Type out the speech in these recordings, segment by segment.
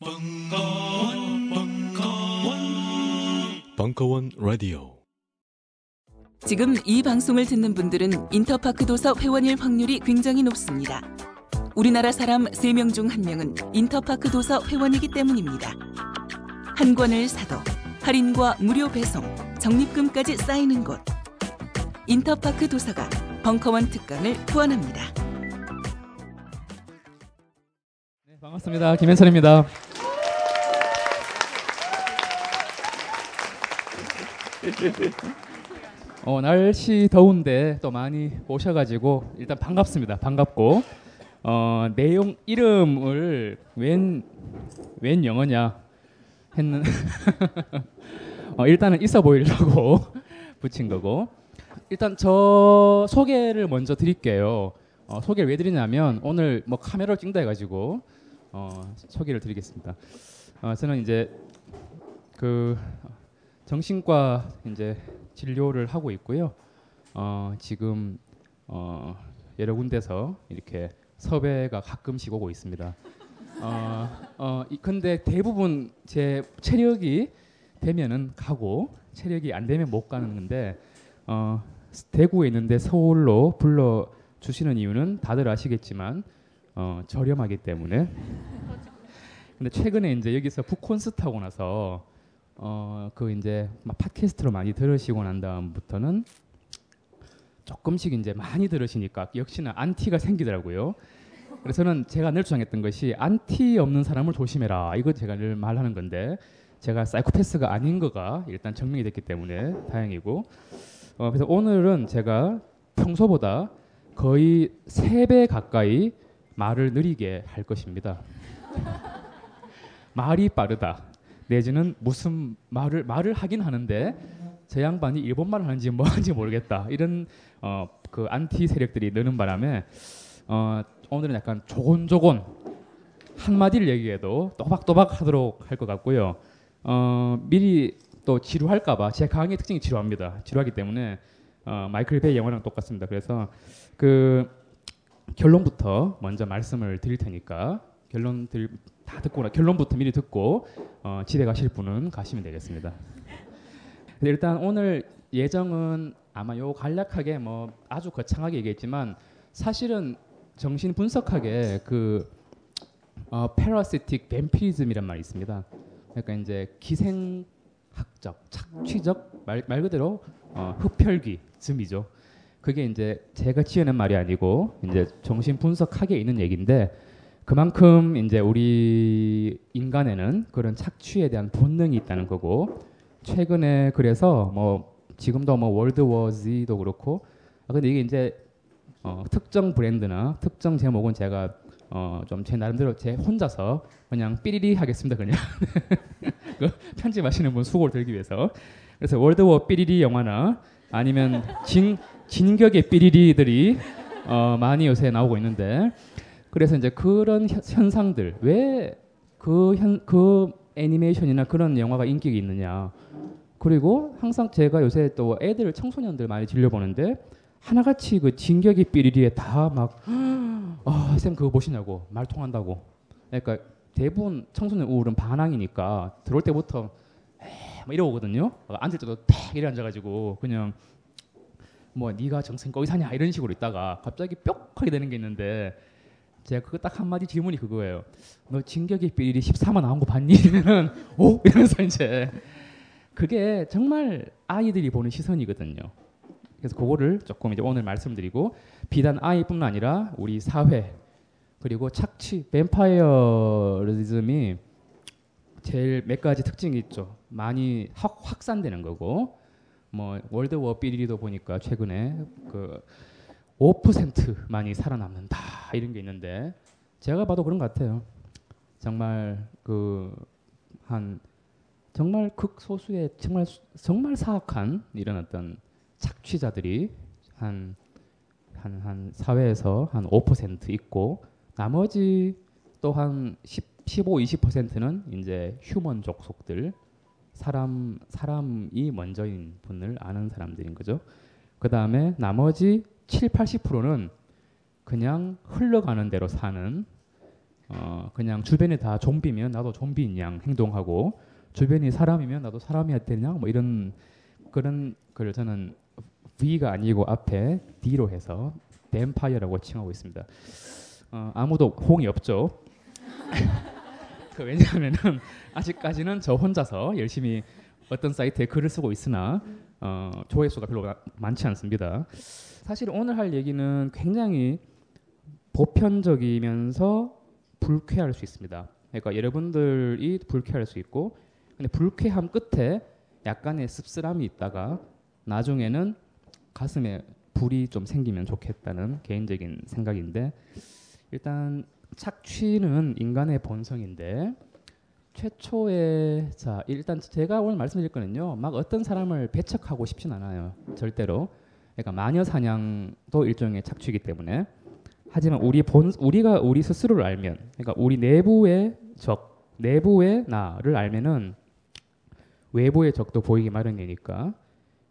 벙커원, 벙커원, 벙커원 라디오. 지금 이 방송을 듣는 분들은 인터파크 도서 회원일 확률이 굉장히 높습니다. 우리나라 사람 3명 중 1명은 인터파크 도서 회원이기 때문입니다. 한 권을 사도 할인과 무료 배송, 적립금까지 쌓이는 곳. 인터파크 도서가 벙커원 특강을 후원합니다. 네, 반갑습니다. 김현철입니다. 어, 날씨 더운데 또 많이 오셔가지고 일단 반갑습니다. 반갑고 어, 내용 이름을 웬, 웬 영어냐 했는 어, 일단은 있어 보이려고 붙인 거고 일단 저 소개를 먼저 드릴게요. 어, 소개를 왜 드리냐면 오늘 뭐 카메라로 찍다 해가지고 어, 소개를 드리겠습니다. 어, 저는 이제 그 정신과 이제 진료를 하고 있고요. 어, 지금 어, 여러 군데서 이렇게 섭외가 가끔씩 오고 있습니다. 어, 어, 이- 근데 대부분 제 체력이 되면은 가고 체력이 안 되면 못 가는 건데 어, 대구에 있는데 서울로 불러 주시는 이유는 다들 아시겠지만 어, 저렴하기 때문에. 근데 최근에 이제 여기서 북콘서트 하고 나서 어, 그 이제 막 팟캐스트로 많이 들으시고 난 다음부터는 조금씩 이제 많이 들으시니까 역시나 안티가 생기더라고요. 그래서는 제가 늘 주장했던 것이 안티 없는 사람을 조심해라. 이거 제가 늘 말하는 건데 제가 사이코패스가 아닌 거가 일단 증명이 됐기 때문에 다행이고 어, 그래서 오늘은 제가 평소보다 거의 세 배 가까이 말을 느리게 할 것입니다. 말이 빠르다. 내지는 무슨 말을 말을 하긴 하는데 저 양반이 일본말 하는지 뭐 하는지 모르겠다. 이런 어, 그 안티 세력들이 느는 바람에 어, 오늘은 약간 조곤조곤 한 마디를 얘기해도 또박또박 하도록 할 것 같고요. 어, 미리 또 지루할까봐 제 강의 특징이 지루합니다. 지루하기 때문에 어, 마이클 베이 영화랑 똑같습니다. 그래서 그 결론부터 먼저 말씀을 드릴 테니까 결론 들, 다 듣고 나 결론부터 미리 듣고 어, 집에 가실 분은 가시면 되겠습니다. 근데 일단 오늘 예정은 아마 요 간략하게 뭐 아주 거창하게 얘기했지만 사실은 정신 분석학에 그 어, 패러시틱 뱀피리즘이란 말이 있습니다. 그러니까 이제 기생학적, 착취적 말, 말 그대로 어, 흡혈귀즘이죠. 그게 이제 제가 지어낸 말이 아니고 이제 정신 분석학에 있는 얘기인데 그만큼 이제 우리 인간에는 그런 착취에 대한 본능이 있다는 거고 최근에 그래서 뭐 지금도 뭐 월드워 Z도 그렇고 아 근데 이게 이제 어, 특정 브랜드나 특정 제목은 제가 어, 좀 제 나름대로 제 혼자서 그냥 삐리리 하겠습니다 그냥. 그 편집하시는 분 수고를 들기 위해서. 그래서 월드워 삐리리 영화나 아니면 진 진격의 삐리리들이 어, 많이 요새 나오고 있는데 그래서 이제 그런 현- 현상들 왜그현그 애니메이션이나 그런 영화가 인기가 있느냐. 그리고 항상 제가 요새 또 애들 청소년들 많이 진료보는데 하나같이 그 진격의 삐리리에 다막아쌤 그거 보시냐고 말 통한다고. 그러니까 대부분 청소년 우울은 반항이니까 들어올 때부터 막 이러거든요. 앉을 때도 탁 이래 앉아가지고 그냥 뭐 네가 정생 거기 사냐 이런 식으로 있다가 갑자기 뿅 하게 되는 게 있는데 제가 그거 딱 한마디 질문이 그거예요. 너 진격의 삐리 14만 나온 거 봤니? 이러면은 오 이러면서 이제 그게 정말 아이들이 보는 시선이거든요. 그래서 그거를 조금 이제 오늘 말씀드리고 비단 아이뿐만 아니라 우리 사회 그리고 착취 뱀파이어리즘이 제일 몇 가지 특징이 있죠. 많이 확 확산되는 거고 뭐 월드워 삐리리도 보니까 최근에 그 5%만이 살아남는다 이런 게 있는데 제가 봐도 그런 것 같아요. 정말 그 한 정말 극소수의 정말 수- 정말 사악한 이런 어떤 착취자들이 한 한, 한 사회에서 한 5% 있고 나머지 또한 15, 20%는 이제 휴먼 족 속들 사람 사람이 먼저인 분을 아는 사람들인 거죠. 그 다음에 나머지 7, 80%는 그냥 흘러가는 대로 사는 어, 그냥 주변이 다 좀비면 나도 좀비인 양 행동하고 주변이 사람이면 나도 사람이야 되냐 뭐 이런 그런 걸 저는 V가 아니고 앞에 D로 해서 뱀파이어라고 칭하고 있습니다. 어, 아무도 호응이 없죠. 그 왜냐하면은 아직까지는 저 혼자서 열심히 어떤 사이트에 글을 쓰고 있으나 어, 조회수가 별로 마- 많지 않습니다. 사실 오늘 할 얘기는 굉장히 보편적이면서 불쾌할 수 있습니다. 그러니까 여러분들이 불쾌할 수 있고, 근데 불쾌함 끝에 약간의 씁쓸함이 있다가 나중에는 가슴에 불이 좀 생기면 좋겠다는 개인적인 생각인데 일단 착취는 인간의 본성인데 최초의 자 일단 제가 오늘 말씀드릴 거는요 막 어떤 사람을 배척하고 싶진 않아요. 절대로. 그러니까 마녀 사냥도 일종의 착취이기 때문에. 하지만 우리 본 우리가 우리 스스로를 알면 그러니까 우리 내부의 적 내부의 나를 알면은 외부의 적도 보이기 마련이니까.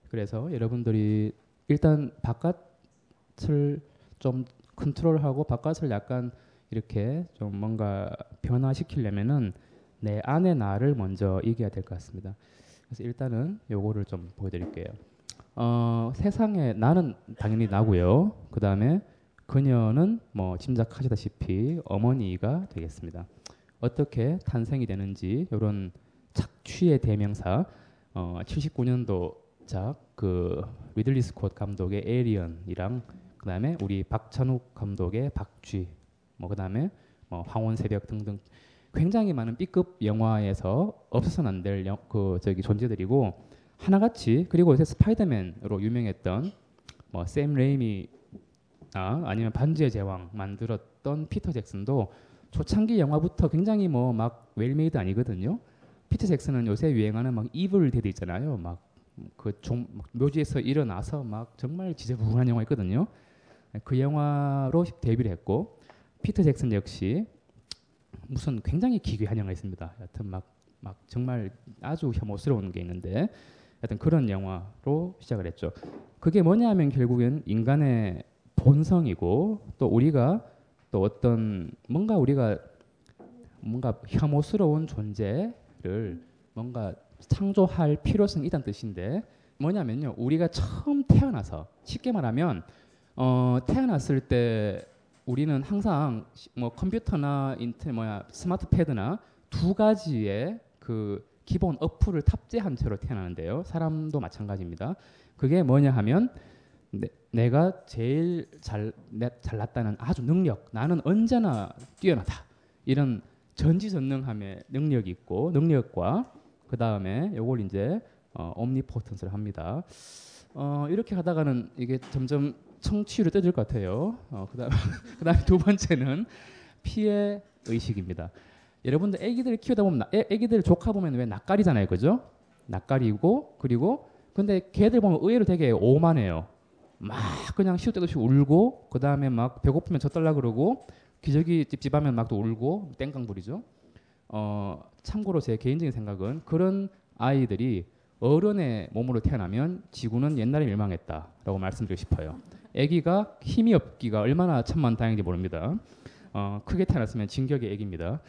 그래서 여러분들이 일단 바깥을 좀 컨트롤하고 바깥을 약간 이렇게 좀 뭔가 변화시키려면은 내 안의 나를 먼저 이겨야 될 것 같습니다. 그래서 일단은 요거를 좀 보여드릴게요. 어, 세상에 나는 당연히 나고요. 그 다음에 그녀는 뭐 짐작하시다시피 어머니가 되겠습니다. 어떻게 탄생이 되는지 이런 착취의 대명사 어, 79년도 작 그 리들리 스콧 감독의 에이리언이랑 그다음에 우리 박찬욱 감독의 박쥐 뭐 그다음에 뭐 황혼 새벽 등등 굉장히 많은 B급 영화에서 없어서는 안 될 그 저기 존재들이고 하나같이 그리고 요새 스파이더맨으로 유명했던 뭐 샘 레이미 아 아니면 반지의 제왕 만들었던 피터 잭슨도 초창기 영화부터 굉장히 뭐 막 well-made 아니거든요. 피터 잭슨은 요새 유행하는 막 이블 데드 있잖아요. 막 그 묘지에서 일어나서 막 정말 지저분한 영화 있거든요. 그 영화로 데뷔를 했고 피터 잭슨 역시 무슨 굉장히 기괴한 영화 있습니다. 여튼 막, 막 정말 아주 혐오스러운 게 있는데 여튼 그런 영화로 시작을 했죠. 그게 뭐냐면 결국엔 인간의 본성이고 또 우리가 또 어떤 뭔가 우리가 뭔가 혐오스러운 존재를 뭔가 창조할 필요성이 있다는 뜻인데 뭐냐면요 우리가 처음 태어나서 쉽게 말하면 어, 태어났을 때 우리는 항상 시- 뭐 컴퓨터나 인터 뭐야 스마트 패드나 두 가지의 그 기본 어플을 탑재한 채로 태어나는데요. 사람도 마찬가지입니다. 그게 뭐냐 하면 내, 가 제일 잘 내- 잘났다는 아주 능력, 나는 언제나 뛰어나다 이런 전지전능함의 능력이 있고 능력과 그 다음에 요걸 이제 어, 옴니포턴스를 합니다. 어, 이렇게 하다가는 이게 점점 청취율이 떨어질 것 같아요. 어, 그다음 그다음에 두 번째는 피해 의식입니다. 여러분들 아기들 키우다 보면 나- 애, 아기들 조카 보면 왜 낯가리잖아요, 그죠? 낯가리고 그리고 근데 걔들 보면 의외로 되게 오만해요. 막 그냥 시도 때도 없이 울고 그 다음에 막 배고프면 젖달라 그러고 기저귀 찝찝하면 막 또 울고 땡깡 부리죠. 어, 참고로 제 개인적인 생각은 그런 아이들이 어른의 몸으로 태어나면 지구는 옛날에 멸망했다라고 말씀드리고 싶어요. 아기가 힘이 없기가 얼마나 천만다행인지 모릅니다. 어, 크게 태어났으면 진격의 아기입니다.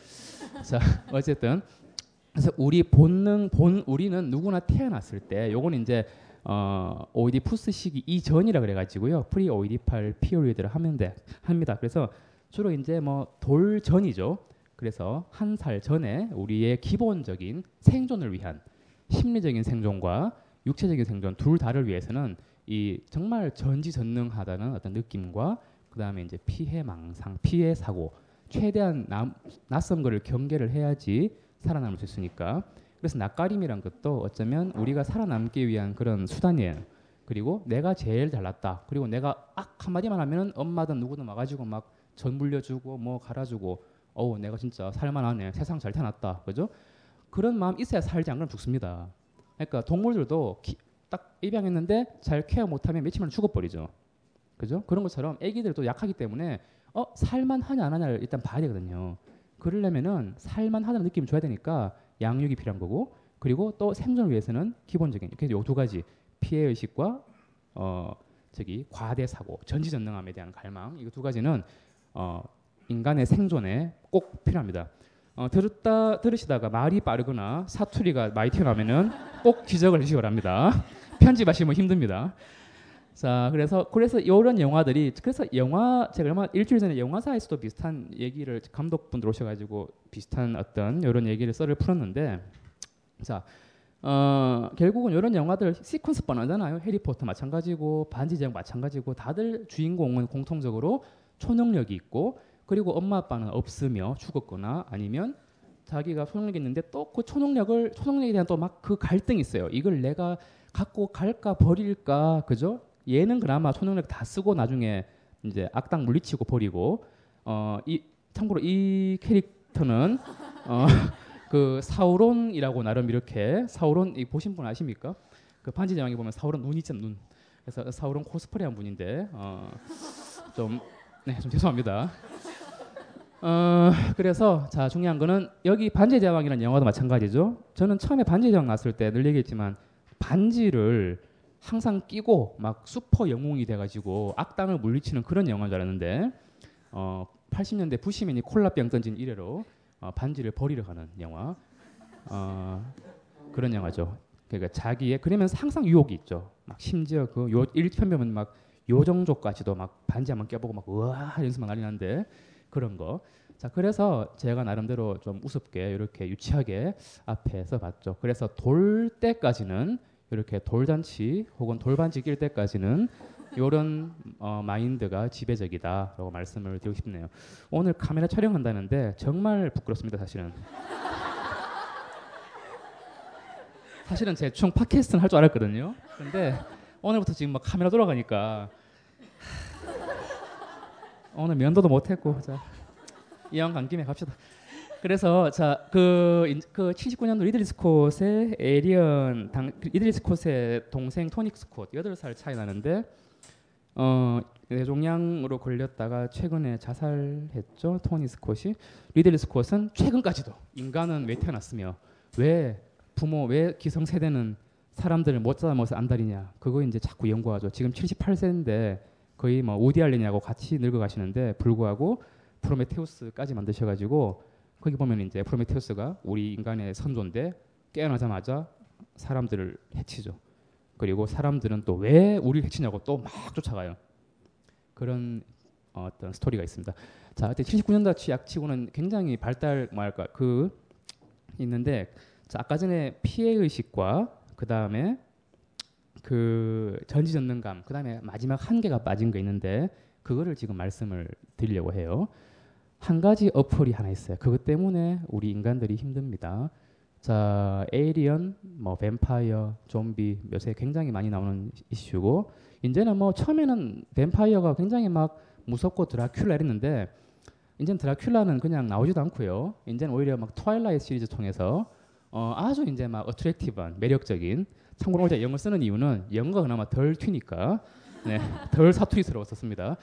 자, 어쨌든 그래서 우리 본능 본 우리는 누구나 태어났을 때 요건 이제 어, 오이디푸스 시기 이전이라 그래가지고요 pre-oedipal period를 하면 돼 합니다. 그래서 주로 이제 뭐 돌 전이죠. 그래서 한 살 전에 우리의 기본적인 생존을 위한 심리적인 생존과 육체적인 생존 둘 다를 위해서는 이 정말 전지전능하다는 어떤 느낌과 그 다음에 이제 피해 망상, 피해 사고 최대한 남, 낯선 거를 경계를 해야지 살아남을 수 있으니까 그래서 낯가림이란 것도 어쩌면 우리가 살아남기 위한 그런 수단이에요. 그리고 내가 제일 잘났다. 그리고 내가 악 한마디만 하면은 엄마든 누구든 와가지고 막 전 물려주고 뭐 갈아주고 어우 내가 진짜 살만하네. 세상 잘 태어났다. 그죠? 그런 마음 있어야 살지 안 그러면 죽습니다. 그러니까 동물들도 기- 딱 입양했는데 잘 케어 못하면 며칠만 죽어버리죠. 그죠? 그런 것처럼 아기들도 약하기 때문에 어 살만하냐 안 하냐를 일단 봐야 되거든요. 그러려면은 살만하다는 느낌을 줘야 되니까 양육이 필요한 거고 그리고 또 생존을 위해서는 기본적인 이렇게 요두 가지 피해 의식과 어 저기 과대 사고 전지전능함에 대한 갈망 이거 두 가지는 어 인간의 생존에 꼭 필요합니다. 어, 들었다 들으시다가 말이 빠르거나 사투리가 많이 튀어나오면은 꼭 지적을 해주시기 바랍니다. 편집하시면 힘듭니다. 자, 그래서 그래서 이런 영화들이 그래서 영화 제가 얼마 일주일 전에 영화사에서도 비슷한 얘기를 감독분들 오셔가지고 비슷한 어떤 이런 얘기를 썰을 풀었는데 자. 어, 결국은 이런 영화들 시퀀스 뻔하잖아요. 해리포터 마찬가지고 반지제왕 마찬가지고 다들 주인공은 공통적으로 초능력이 있고 그리고 엄마 아빠는 없으며 죽었거나 아니면 자기가 초능력이 있는데 또 그 초능력을 초능력에 대한 또 막 그 갈등이 있어요. 이걸 내가 갖고 갈까 버릴까 그죠? 얘는 그나마 초능력 다 쓰고 나중에 이제 악당 물리치고 버리고 어 이 참고로 이 캐릭터는 어 그 사우론이라고 나름 이렇게 사우론 이 보신 분 아십니까? 그 반지 제왕에 보면 사우론 눈 있잖아 눈. 그래서 사우론 코스프레한 분인데 어좀 네, 좀 죄송합니다. 어, 그래서 자 중요한 거는 여기 반지의 제왕이라는 영화도 마찬가지죠. 저는 처음에 반지의 제왕 났을 때 늘 얘기했지만 반지를 항상 끼고 막 슈퍼 영웅이 돼가지고 악당을 물리치는 그런 영화인 줄 알았는데 어, 80년대 부시맨이 콜라병 던진 이래로 어, 반지를 버리러 가는 영화 어, 그런 영화죠. 그러니까 자기의 그러면서 항상 유혹이 있죠. 막 심지어 그 요 1편 보면 막 요정족까지도 막 반지 한번 껴보고 막 우와 막 난리 난데 그런 거. 자 그래서 제가 나름대로 좀 우습게 이렇게 유치하게 앞에서 봤죠. 그래서 돌 때까지는 이렇게 돌잔치 혹은 돌반지 낄 때까지는 이런 어, 마인드가 지배적이다라고 말씀을 드리고 싶네요. 오늘 카메라 촬영한다는데 정말 부끄럽습니다, 사실은. 사실은 제 총 팟캐스트는 할 줄 알았거든요. 근데 오늘부터 지금 막 카메라 돌아가니까 오늘 면도도 못했고 자 이왕 간 김에 갑시다. 그래서 자그 그 79년도 리들리 스콧의 에이리언 당 리들리 스콧의 동생 토니 스콧 8살 차이 나는데 어 뇌종양으로 걸렸다가 최근에 자살했죠 토니 스콧이 리들리 스콧은 최근까지도 인간은 왜 태어났으며 왜 부모 왜 기성 세대는 사람들을 못 잡아먹어서 안달이냐 그거 이제 자꾸 연구하죠 지금 78세인데 거의 뭐 오디 알렌이하고 같이 늙어가시는데 불구하고 프로메테우스까지 만드셔가지고 거기 보면 이제 프로메테우스가 우리 인간의 선조인데 깨어나자마자 사람들을 해치죠. 그리고 사람들은 또 왜 우리를 해치냐고 또 막 쫓아가요. 그런 어, 떤 스토리가 있습니다. 자, 그때 79년도 약치고는 굉장히 발달 뭐랄까 그 있는데 자, 아까 전에 피해 의식과 그 다음에 그 전지전능감, 그 다음에 마지막 한 개가 빠진 거 있는데 그거를 지금 말씀을 드리려고 해요. 한 가지 어플이 하나 있어요. 그것 때문에 우리 인간들이 힘듭니다. 자, 에이리언, 뭐 뱀파이어, 좀비 요새 굉장히 많이 나오는 이슈고 이제는 뭐 처음에는 뱀파이어가 굉장히 막 무섭고 드라큘라 이랬는데 이제는 드라큘라는 그냥 나오지도 않고요. 이제는 오히려 막 트와일라이트 시리즈 통해서 어, 아주 이제 막 attractive한 매력적인 참고로 제가 영어 쓰는 이유는 영어가 그나마 덜 튀니까 네, 덜 사투리스러웠었습니다.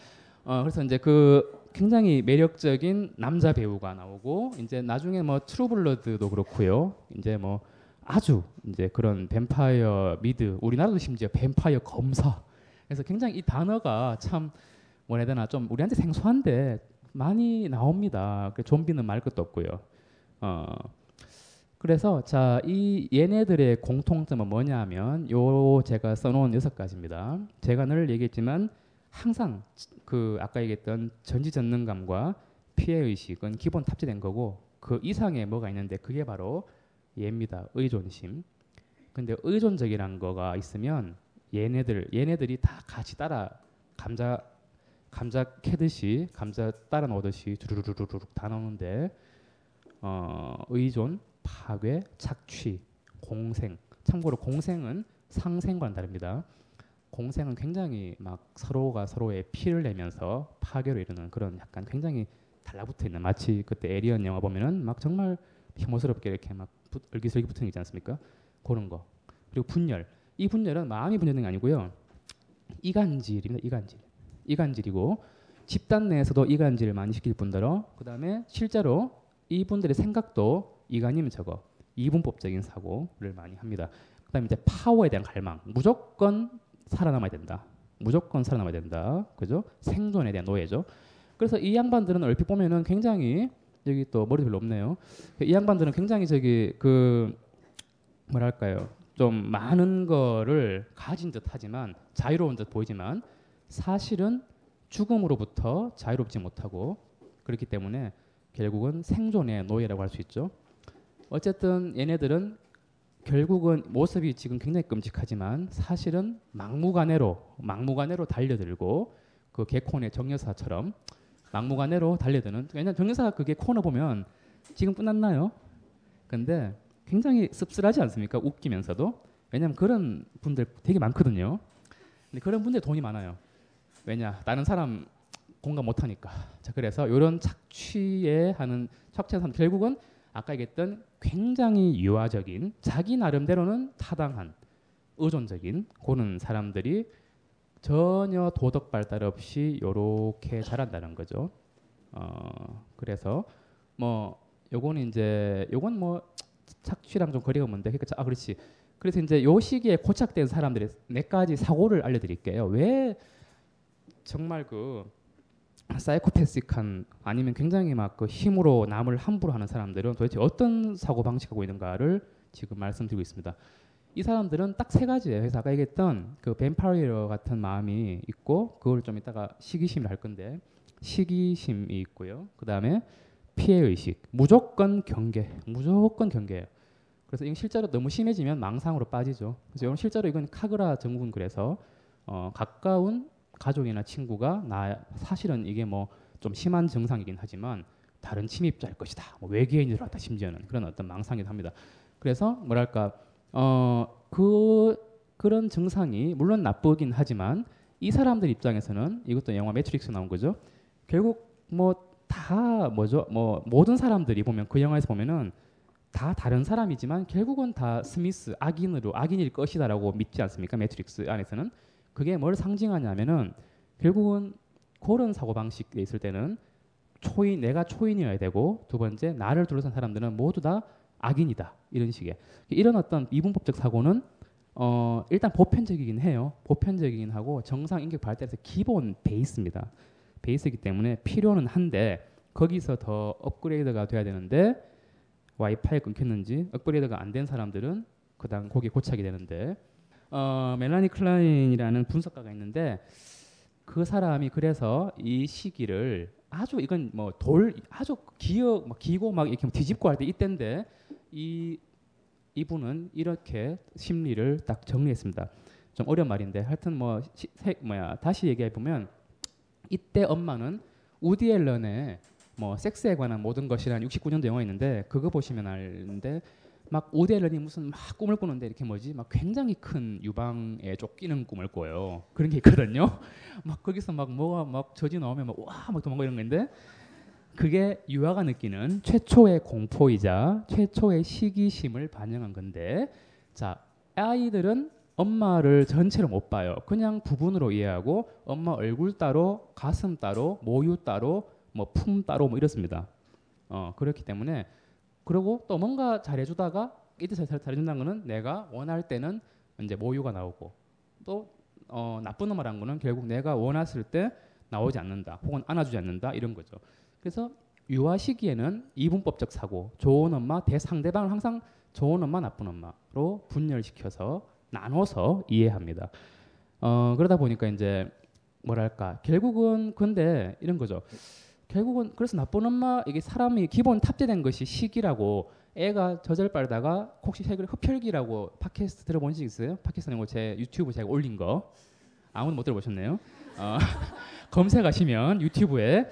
어, 그래서 이제 그 굉장히 매력적인 남자 배우가 나오고 이제 나중에 뭐 트루블러드도 그렇고요. 이제 뭐 아주 이제 그런 뱀파이어 미드 우리나라도 심지어 뱀파이어 검사. 그래서 굉장히 이 단어가 참 뭐라 해야 되나 좀 우리한테 생소한데 많이 나옵니다. 그 좀비는 말 것도 없고요. 어. 그래서 자 이 얘네들의 공통점은 뭐냐면 요 제가 써놓은 여섯 가지입니다. 제가 늘 얘기했지만 항상 그 아까 얘기했던 전지전능감과 피해 의식은 기본 탑재된 거고 그 이상의 뭐가 있는데 그게 바로 얘입니다. 의존심. 근데 의존적이란 거가 있으면 얘네들 얘네들이 다 같이 따라 감자 감자 캐듯이 감자 따라 넣듯이 두루루루룩 다 나오는데 어, 의존, 파괴, 착취, 공생. 참고로 공생은 상생과는 다릅니다. 공생은 굉장히 막 서로가 서로의 피를 내면서 파괴로 이르는 그런 약간 굉장히 달라붙어 있는 마치 그때 에리언 영화 보면은 막 정말 혐오스럽게 이렇게 막 얼기설기 붙는 게 있지 않습니까? 그런 거. 그리고 분열. 이 분열은 마음이 분열된 게 아니고요. 이간질입니다. 이간질. 이간질이고 집단 내에서도 이간질을 많이 시킬 뿐더러 그 다음에 실제로 이분들의 생각도 이간이면 저거 이분법적인 사고를 많이 합니다. 그다음에 이제 파워에 대한 갈망. 무조건 살아남아야 된다. 무조건 살아남아야 된다. 그죠? 생존에 대한 노예죠. 그래서 이 양반들은 얼핏 보면은 굉장히 여기 또 머리 별로 없네요. 이 양반들은 굉장히 저기 그 뭐랄까요 좀 많은 거를 가진 듯하지만 자유로운 듯 보이지만 사실은 죽음으로부터 자유롭지 못하고 그렇기 때문에 결국은 생존의 노예라고 할 수 있죠. 어쨌든 얘네들은 결국은 모습이 지금 굉장히 끔찍하지만 사실은 막무가내로 막무가내로 달려들고 그 개콘의 정여사처럼 막무가내로 달려드는 왜냐면 정여사 그게 코너 보면 지금 끝났나요? 근데 굉장히 씁쓸하지 않습니까? 웃기면서도 왜냐면 그런 분들 되게 많거든요. 근데 그런 분들 돈이 많아요. 왜냐 다른 사람 공감 못하니까. 자 그래서 이런 착취에 하는 착취한 사람 결국은 아까 얘기했던 굉장히 유아적인 자기 나름대로는 타당한 의존적인 그런 사람들이 전혀 도덕 발달 없이 요렇게 자란다는 거죠. 어 그래서 뭐 요거는 이제 요건 뭐 착취랑 좀 거리가 먼데 그러니까 아 그렇지. 그래서 이제 요 시기에 고착된 사람들의 네 가지 사고를 알려드릴게요. 왜 정말 그 사이코패스한 아니면 굉장히 막 그 힘으로 남을 함부로 하는 사람들은 도대체 어떤 사고 방식하고 있는가를 지금 말씀드리고 있습니다. 이 사람들은 딱 세 가지예요. 그래서 아까 얘기했던 그 뱀파이어 같은 마음이 있고 그걸 좀 이따가 시기심을 할 건데 시기심이 있고요. 그 다음에 피해 의식, 무조건 경계, 무조건 경계예요. 그래서 이건 실제로 너무 심해지면 망상으로 빠지죠. 그래서 실제로 이건 카그라 증후군 그래서 어, 가까운 가족이나 친구가 나 사실은 이게 뭐 좀 심한 증상이긴 하지만 다른 침입자일 것이다. 뭐 외계인이 들어왔다 심지어는 그런 어떤 망상이기도 합니다. 그래서 뭐랄까 어그 그런 증상이 물론 나쁘긴 하지만 이 사람들 입장에서는 이것도 영화 매트릭스 나온 거죠. 결국 뭐 다 뭐죠? 뭐 모든 사람들이 보면 그 영화에서 보면은 다 다른 사람이지만 결국은 다 스미스 악인으로 악인일 것이다라고 믿지 않습니까? 매트릭스 안에서는 그게 뭘 상징하냐면은 결국은 그런 사고 방식에 있을 때는 초인 내가 초인이어야 되고 두 번째 나를 둘러싼 사람들은 모두 다 악인이다. 이런 식의. 이런 어떤 이분법적 사고는 어 일단 보편적이긴 해요. 보편적이긴 하고 정상 인격 발달에서 기본 베이스입니다. 베이스이기 때문에 필요는 한데 거기서 더 업그레이드가 돼야 되는데 와이파이 끊겼는지 업그레이드가 안 된 사람들은 그다음 거기에 고착이 되는데 어, 멜라니 클라인이라는 분석가가 있는데 그 사람이 그래서 이 시기를 아주 이건 뭐 돌 아주 기억 막 기고 막 이렇게 뒤집고 할 때 이때인데 이 이분은 이렇게 심리를 딱 정리했습니다. 좀 어려운 말인데 하여튼 뭐 시, 세, 뭐야 다시 얘기해 보면 이때 엄마는 우디 앨런의 뭐 섹스에 관한 모든 것이라는 69년도 영화 있는데 그거 보시면 알는데 막 앨런이 무슨 막 꿈을 꾸는데 이렇게 뭐지? 막 굉장히 큰 유방에 쫓기는 꿈을 꿔요. 그런 게 있거든요. 막 거기서 막 뭐가 막 저지 나오면 막 와 막 도망가 이런 건데 그게 유아가 느끼는 최초의 공포이자 최초의 시기심을 반영한 건데 자 아이들은 엄마를 전체로 못 봐요. 그냥 부분으로 이해하고 엄마 얼굴 따로 가슴 따로 모유 따로 뭐 품 따로 뭐 이렇습니다. 어 그렇기 때문에 그리고 또 뭔가 잘해주다가 이때 잘, 잘해준다는 거는 내가 원할 때는 이제 모유가 나오고 또 어, 나쁜 놈이라는 거는 결국 내가 원했을 때 나오지 않는다 혹은 안아주지 않는다 이런 거죠. 그래서 유아 시기에는 이분법적 사고, 좋은 엄마, 대상대방을 항상 좋은 엄마, 나쁜 엄마로 분열시켜서 나눠서 이해합니다. 어, 그러다 보니까 이제 뭐랄까 결국은 근데 이런 거죠. 결국은 그래서 나쁜 엄마 이게 사람이 기본 탑재된 것이 시기라고 애가 저절 빨다가 혹시 책을 흡혈기라고 팟캐스트 들어본 적 있어요? 팟캐스트 는거 제 유튜브 제가 올린 거 아무도 못 들어보셨네요. 어, 검색하시면 유튜브에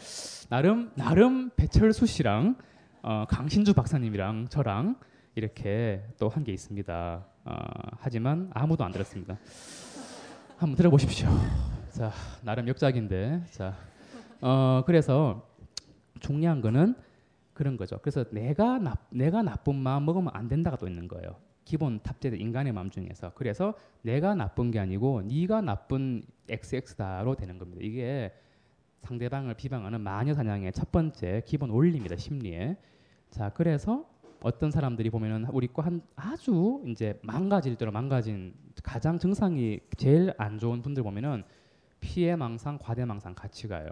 나름 나름 배철수 씨랑 어, 강신주 박사님이랑 저랑 이렇게 또 한 게 있습니다. 어, 하지만 아무도 안 들었습니다. 한번 들어보십시오. 자 나름 역작인데 자 어, 그래서 중요한 거는 그런 거죠. 그래서 내가 나, 내가 나쁜 마음 먹으면 안 된다가 또 있는 거예요. 기본 탑재된 인간의 마음 중에서. 그래서 내가 나쁜 게 아니고 네가 나쁜 XX다로 되는 겁니다. 이게 상대방을 비방하는 마녀 사냥의 첫 번째 기본 원리입니다. 심리에. 자, 그래서 어떤 사람들이 보면은 우리 거한 아주 이제 망가질 대로 망가진 가장 증상이 제일 안 좋은 분들 보면은 피해 망상, 과대 망상 같이 가요.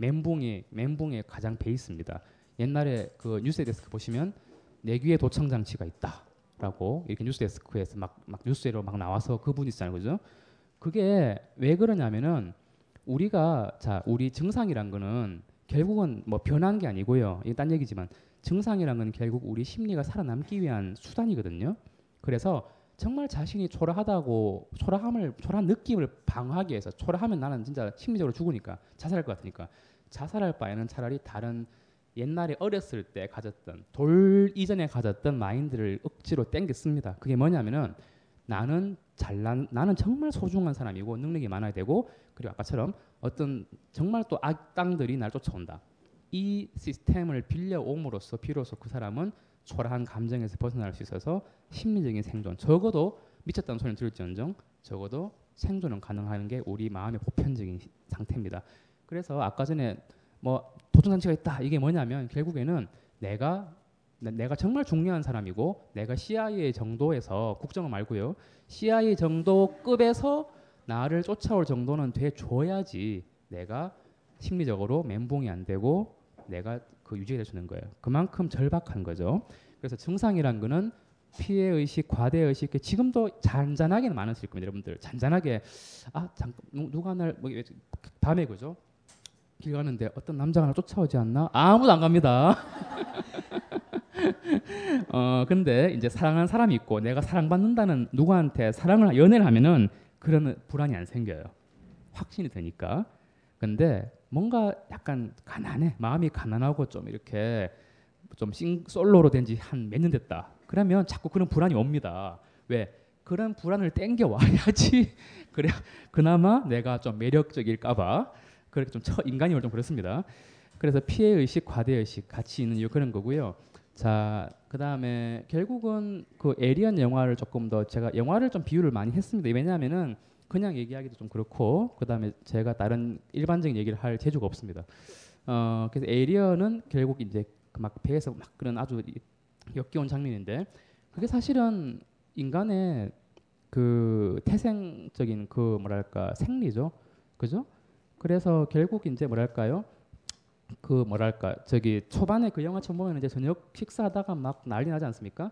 멘붕이 멘붕의 가장 베이스입니다. 옛날에 그 뉴스 데스크 보시면 내 귀에 도청 장치가 있다라고 이렇게 뉴스 데스크에서 막, 막 뉴스로 막 나와서 그분 있잖아요, 그죠? 그게 왜 그러냐면은 우리가 자 우리 증상이란 거는 결국은 뭐 변한 게 아니고요. 이게 딴 얘기지만 증상이란 건 결국 우리 심리가 살아남기 위한 수단이거든요. 그래서 정말 자신이 초라하다고 초라함을 초라한 느낌을 방어하기 위해서 초라하면 나는 진짜 심리적으로 죽으니까 자살할 것 같으니까 자살할 바에는 차라리 다른 옛날에 어렸을 때 가졌던 돌 이전에 가졌던 마인드를 억지로 땡겼습니다. 그게 뭐냐면은 나는 잘난 나는 정말 소중한 사람이고 능력이 많아야 되고 그리고 아까처럼 어떤 정말 또 악당들이 날 쫓아온다. 이 시스템을 빌려옴으로써 비로소 그 사람은 초라한 감정에서 벗어날 수 있어서 심리적인 생존 적어도 미쳤다는 소리는 들을지언정 적어도 생존은 가능한 게 우리 마음의 보편적인 상태입니다. 그래서 아까 전에 뭐 도전 장치가 있다 이게 뭐냐면 결국에는 내가 내가 정말 중요한 사람이고 내가 CIA 정도에서 국정원 말고요 CIA 정도 급에서 나를 쫓아올 정도는 돼 줘야지 내가 심리적으로 멘붕이 안 되고 내가 그 유지가 될수 거예요. 그만큼 절박한 거죠. 그래서 증상이란 거는 피해 의식, 과대 의식, 지금도 잔잔하게는 많으실 겁니다, 여러분들. 잔잔하게 아 잠깐 누가 날 뭐 밤에 그죠? 길 가는데 어떤 남자가 나 쫓아오지 않나? 아무도 안 갑니다. 어 근데 이제 사랑하는 사람이 있고 내가 사랑받는다는 누구한테 사랑을 연애를 하면은 그러면 불안이 안 생겨요. 확신이 되니까. 근데 뭔가 약간 가난해. 마음이 가난하고 좀 이렇게 좀 싱, 솔로로 된 지 한 몇 년 됐다. 그러면 자꾸 그런 불안이 옵니다. 왜? 그런 불안을 땡겨 와야지. 그래 그나마 내가 좀 매력적일까 봐 그렇게 좀 처, 인간임을 좀 그렇습니다. 그래서 피해 의식, 과대 의식 같이 있는 이유 그런 거고요. 자, 그 다음에 결국은 그 에리언 영화를 조금 더 제가 영화를 좀 비유를 많이 했습니다. 왜냐하면은 그냥 얘기하기도 좀 그렇고 그 다음에 제가 다른 일반적인 얘기를 할 재주가 없습니다. 어, 그래서 에리언은 결국 이제 막 배에서 막 그런 아주 역겨운 장면인데 그게 사실은 인간의 그 태생적인 그 뭐랄까 생리죠, 그죠? 그래서 결국 이제 뭐랄까요? 그 뭐랄까 저기 초반에 그 영화 처음 보면 이제 저녁 식사하다가 막 난리 나지 않습니까?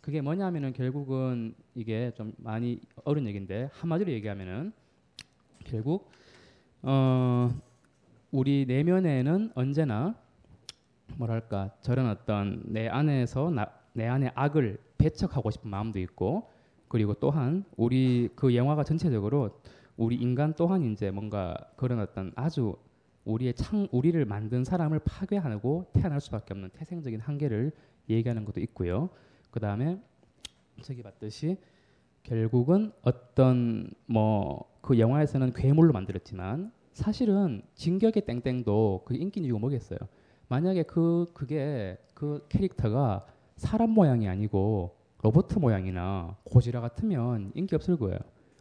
그게 뭐냐면은 결국은 이게 좀 많이 어려운 얘기인데 한마디로 얘기하면은 결국 어 우리 내면에는 언제나 뭐랄까 저런 어떤 내 안에서 나, 내 안에 악을 배척하고 싶은 마음도 있고 그리고 또한 우리 그 영화가 전체적으로 우리 인간 또한 이제 뭔가 그런 어떤 아주 우리의 창 우리를 만든 사람을 파괴하고 태어날 수밖에 없는 태생적인 한계를 얘기하는 것도 있고요. 그 다음에 저기 봤듯이 결국은 어떤 뭐 그 영화에서는 괴물로 만들었지만 사실은 진격의 땡땡도 그 인기 이유가 뭐겠어요? 만약에 그 그게 그 캐릭터가 사람 모양이 아니고 로버트 모양이나 고지라 같으면 인기 없을 거예요.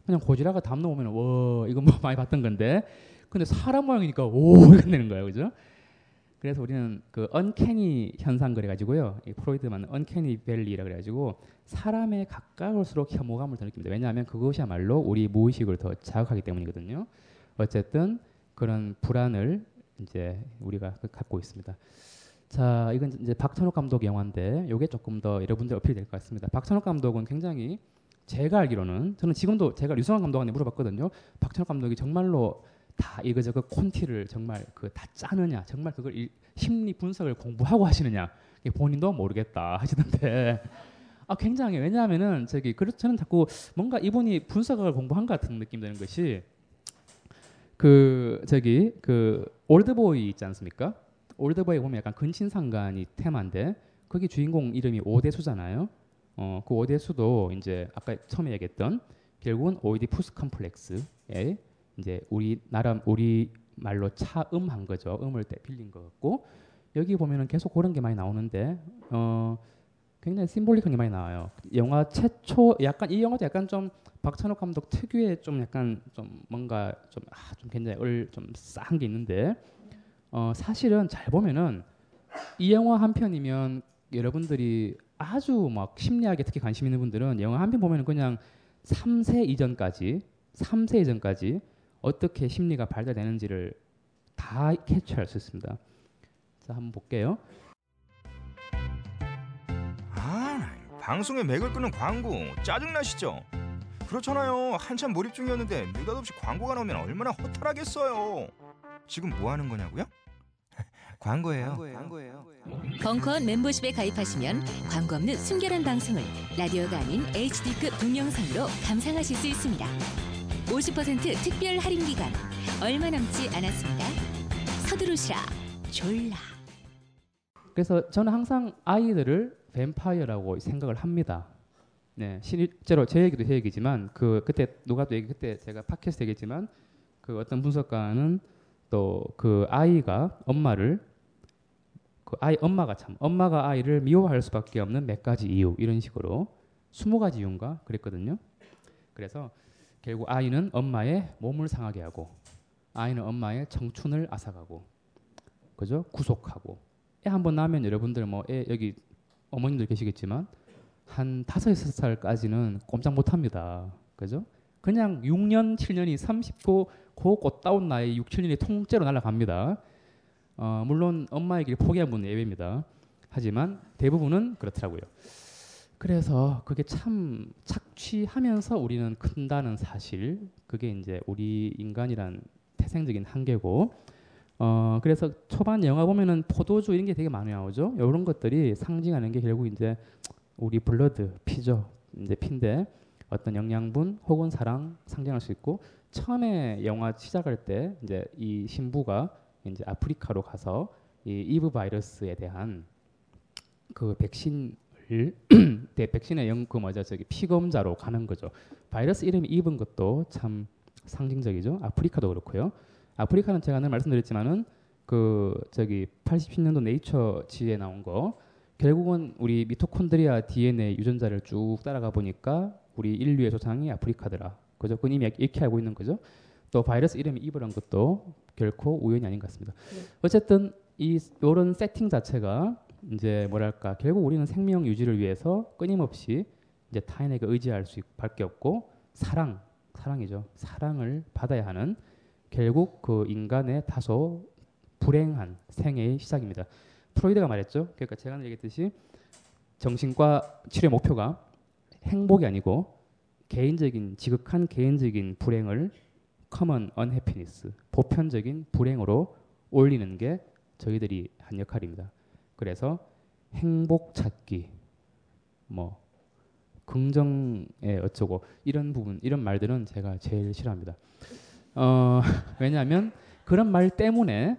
그냥 고지라가 담 넘으면 와 이거 뭐 많이 봤던 건데 근데 사람 모양이니까 오 이렇게 되는 거예요, 그죠? 그래서 우리는 그 언캐니 현상 그래가지고요. 이 프로이드만 언캐니 벨리라 그래가지고 사람에 가까울수록 혐오감을 더 느낍니다. 왜냐하면 그것이야말로 우리 무의식을 더 자극하기 때문이거든요. 어쨌든 그런 불안을 이제 우리가 갖고 있습니다. 자, 이건 이제 박찬욱 감독 영화인데 이게 조금 더 여러분들 어필이 될것 같습니다. 박찬욱 감독은 굉장히 제가 알기로는 저는 지금도 제가 류성환 감독한테 물어봤거든요. 박찬욱 감독이 정말로 다 이거저거 콘티를 정말 그 다 짜느냐, 정말 그걸 이, 심리 분석을 공부하고 하시느냐, 본인도 모르겠다 하시던데. 아 굉장히 왜냐하면은 저기 그래서 저는 자꾸 뭔가 이분이 분석을 공부한 것 같은 느낌 드는 것이 그 저기 그 올드보이 있지 않습니까? 올드보이 보면 약간 근친상간이 테마인데 거기 주인공 이름이 오대수잖아요. 어, 그 오대수도 이제 아까 처음에 얘기했던 결국은 오이디푸스 컴플렉스에 이제 우리 나라 우리 말로 차음한 거죠. 음을 때 빌린 것 같고 여기 보면은 계속 그런 게 많이 나오는데 어 굉장히 심볼릭한 게 많이 나와요. 영화 최초 약간 이 영화도 약간 좀 박찬욱 감독 특유의 좀 약간 좀 뭔가 좀좀 아, 좀 굉장히 얼좀 싸한 게 있는데 어 사실은 잘 보면은 이 영화 한 편이면 여러분들이 아주 막 심리학에 특히 관심 있는 분들은 영화 한 편 보면은 그냥 3세 이전까지 3세 이전까지 어떻게 심리가 발달되는지를 다 캐치할 수 있습니다. 자, 한번 볼게요. 아, 방송에 맥을 끄는 광고 짜증나시죠? 그렇잖아요. 한참 몰입 중이었는데 느닷없이 광고가 나오면 얼마나 허탈하겠어요. 지금 뭐 하는 거냐고요? 광고예요. 광고예요. 벙커원 멤버십에 가입하시면 광고 없는 순결한 방송을 라디오가 아닌 HD급 동영상으로 감상하실 수 있습니다. 50% 특별 할인 기간 얼마 남지 않았습니다. 서두르시라 졸라. 그래서 저는 항상 아이들을 뱀파이어라고 생각을 합니다. 네, 실제로 제 얘기도 제 얘기지만 그 그때 누가 또 얘기 그때 제가 팟캐스트 얘기했지만 그 어떤 분석가는 또 그 아이가 엄마를 그 아이 엄마가 참 엄마가 아이를 미워할 수밖에 없는 몇 가지 이유 이런 식으로 스무 가지 이유인가 그랬거든요. 그래서 결국 아이는 엄마의 몸을 상하게 하고 아이는 엄마의 청춘을 앗아가고 그죠 구속하고 애 한 번 낳으면 여러분들 뭐 애 여기 어머님들 계시겠지만 한 다섯 여섯 살까지는 꼼짝 못합니다. 그죠? 그냥 6년 7년이 30고 고 꽃다운 나이 6, 7년이 통째로 날아갑니다. 어, 물론 엄마의 길 포기한 분은 예외입니다. 하지만 대부분은 그렇더라고요. 그래서 그게 참 착취하면서 우리는 큰다는 사실 그게 이제 우리 인간이란 태생적인 한계고 어 그래서 초반 영화 보면은 포도주 이런 게 되게 많이 나오죠. 이런 것들이 상징하는 게 결국 이제 우리 블러드 피죠. 이제 피인데 어떤 영양분 혹은 사랑 상징할 수 있고 처음에 영화 시작할 때 이제 이 신부가 이제 아프리카로 가서 이 이브 바이러스에 대한 그 백신을 대 백신의 영그 뭐죠 저기 피검자로 가는 거죠. 바이러스 이름이 입은 것도 참 상징적이죠. 아프리카도 그렇고요. 아프리카는 제가 늘 말씀드렸지만은 그 저기 80년도 네이처 지에 나온 거 결국은 우리 미토콘드리아 DNA 유전자를 쭉 따라가 보니까 우리 인류의 조상이 아프리카더라. 그죠? 그건 이미 이렇게 알고 있는 거죠. 또 바이러스 이름이 이브란 것도 결코 우연이 아닌 것 같습니다. 어쨌든 이 이런 세팅 자체가 이제 뭐랄까 결국 우리는 생명 유지를 위해서 끊임없이 이제 타인에게 의지할 수밖에 없고 사랑 사랑이죠. 사랑을 받아야 하는 결국 그 인간의 다소 불행한 생애의 시작입니다. 프로이드가 말했죠. 그러니까 제가 얘기했듯이 정신과 치료 목표가 행복이 아니고 개인적인 지극한 개인적인 불행을 common unhappiness 보편적인 불행으로 올리는 게 저희들이 한 역할입니다. 그래서 행복 찾기 뭐 긍정에 어쩌고 이런 부분 이런 말들은 제가 제일 싫어합니다. 어, 왜냐하면 그런 말 때문에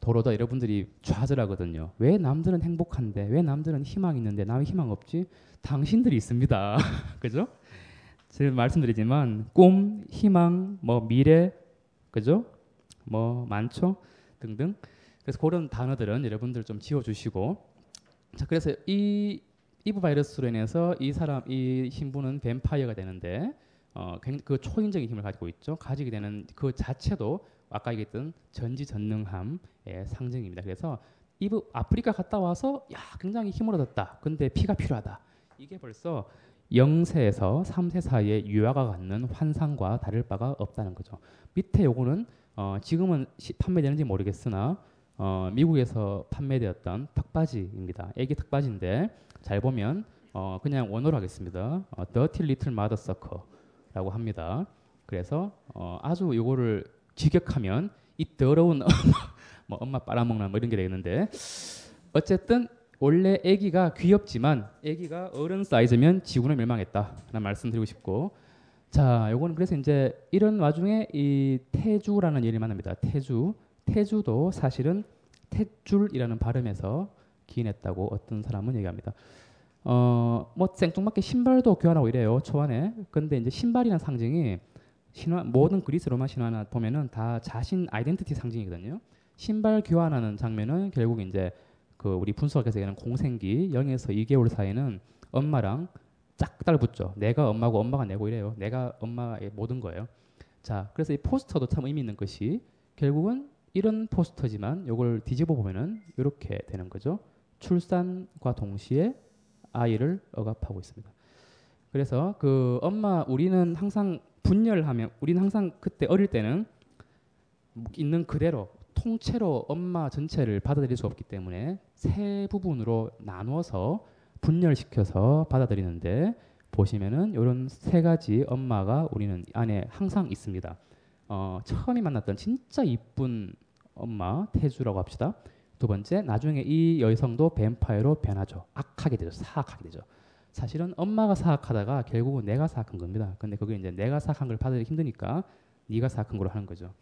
도로다 여러분들이 좌절하거든요. 왜 남들은 행복한데 왜 남들은 희망 있는데 나왜 희망 없지? 당신들이 있습니다. 그죠? 제가 말씀드리지만 꿈, 희망, 뭐 미래, 그죠? 뭐 많죠? 등등. 그래서 그런 단어들은 여러분들 좀 지워주시고 자 그래서 이 이브 바이러스로 인해서 이 사람 이 신부는 뱀파이어가 되는데 어, 그 초인적인 힘을 가지고 있죠. 가지게 되는 그 자체도 아까 얘기했던 전지전능함의 상징입니다. 그래서 이브 아프리카 갔다 와서 야 굉장히 힘을 얻었다. 근데 피가 필요하다. 이게 벌써 0세에서 3세 사이에 유아가 갖는 환상과 다를 바가 없다는 거죠. 밑에 요거는 어, 지금은 시, 판매되는지 모르겠으나 어, 미국에서 판매되었던 턱바지입니다. 애기 턱바지인데 잘 보면 어, 그냥 원어로 하겠습니다. 어, Dirty Little Mother Sucker라고 합니다. 그래서 어, 아주 요거를 직역하면 이 더러운 엄마, 뭐 엄마 빨아먹나 뭐 이런 게 되겠는데 어쨌든 원래 아기가 귀엽지만 아기가 어른 사이즈면 지구는 멸망했다. 라는 말씀드리고 싶고 자, 요거는 그래서 이제 이런 와중에 이 태주라는 예를 만납니다. 태주. 태주도 사실은 탯줄이라는 발음에서 기인했다고 어떤 사람은 얘기합니다. 어, 뭐 생뚱맞게 신발도 교환하고 이래요. 초안에. 근데 이제 신발이라는 상징이 신화 모든 그리스 로마 신화나 보면은 다 자신 아이덴티티 상징이거든요. 신발 교환하는 장면은 결국 이제 그 우리 분석에서 얘기하는 공생기 0에서 2개월 사이는 엄마랑 짝 달붙죠. 내가 엄마고 엄마가 내고 이래요. 내가 엄마의 모든 거예요. 자, 그래서 이 포스터도 참 의미 있는 것이 결국은 이런 포스터지만 이걸 뒤집어 보면은 이렇게 되는 거죠. 출산과 동시에 아이를 억압하고 있습니다. 그래서 그 엄마 우리는 항상 분열하면 우리는 항상 그때 어릴 때는 있는 그대로 통째로 엄마 전체를 받아들일 수 없기 때문에 세 부분으로 나누어서 분열시켜서 받아들이는데 보시면은 이런 세 가지 엄마가 우리는 안에 항상 있습니다. 어, 처음에 만났던 진짜 이쁜 엄마 태주라고 합시다. 두 번째 나중에 이 여성도 뱀파이어로 변하죠. 악하게 되죠. 사악하게 되죠. 사실은 엄마가 사악하다가 결국은 내가 사악한 겁니다. 근데 그게 이제 내가 사악한 걸 받아들이기 힘드니까 네가 사악한 걸로 하는 거죠.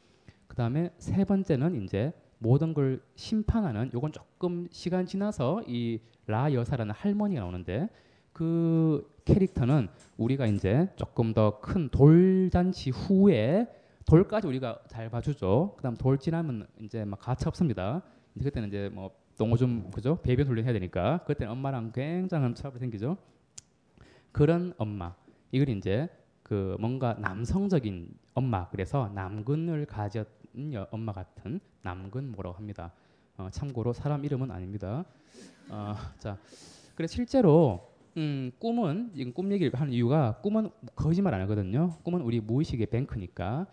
그 다음에 세 번째는 이제 모든 걸 심판하는 요건 조금 시간 지나서 이 라 여사라는 할머니가 나오는데 그 캐릭터는 우리가 이제 조금 더 큰 돌잔치 후에 돌까지 우리가 잘 봐주죠. 그다음 돌 지나면 이제 막 가차 없습니다. 이제 그때는 이제 뭐 똥오 좀 그죠 배변 훈련 해야 되니까 그때는 엄마랑 굉장한 트러블 생기죠. 그런 엄마 이걸 이제 그 뭔가 남성적인 엄마 그래서 남근을 가졌 여, 엄마 같은 남근모라고 합니다. 어, 참고로 사람 이름은 아닙니다. 어, 자, 그래 실제로 음, 꿈은 지금 꿈 얘기를 하는 이유가 꿈은 거짓말 안 하거든요. 꿈은 우리 무의식의 뱅크니까.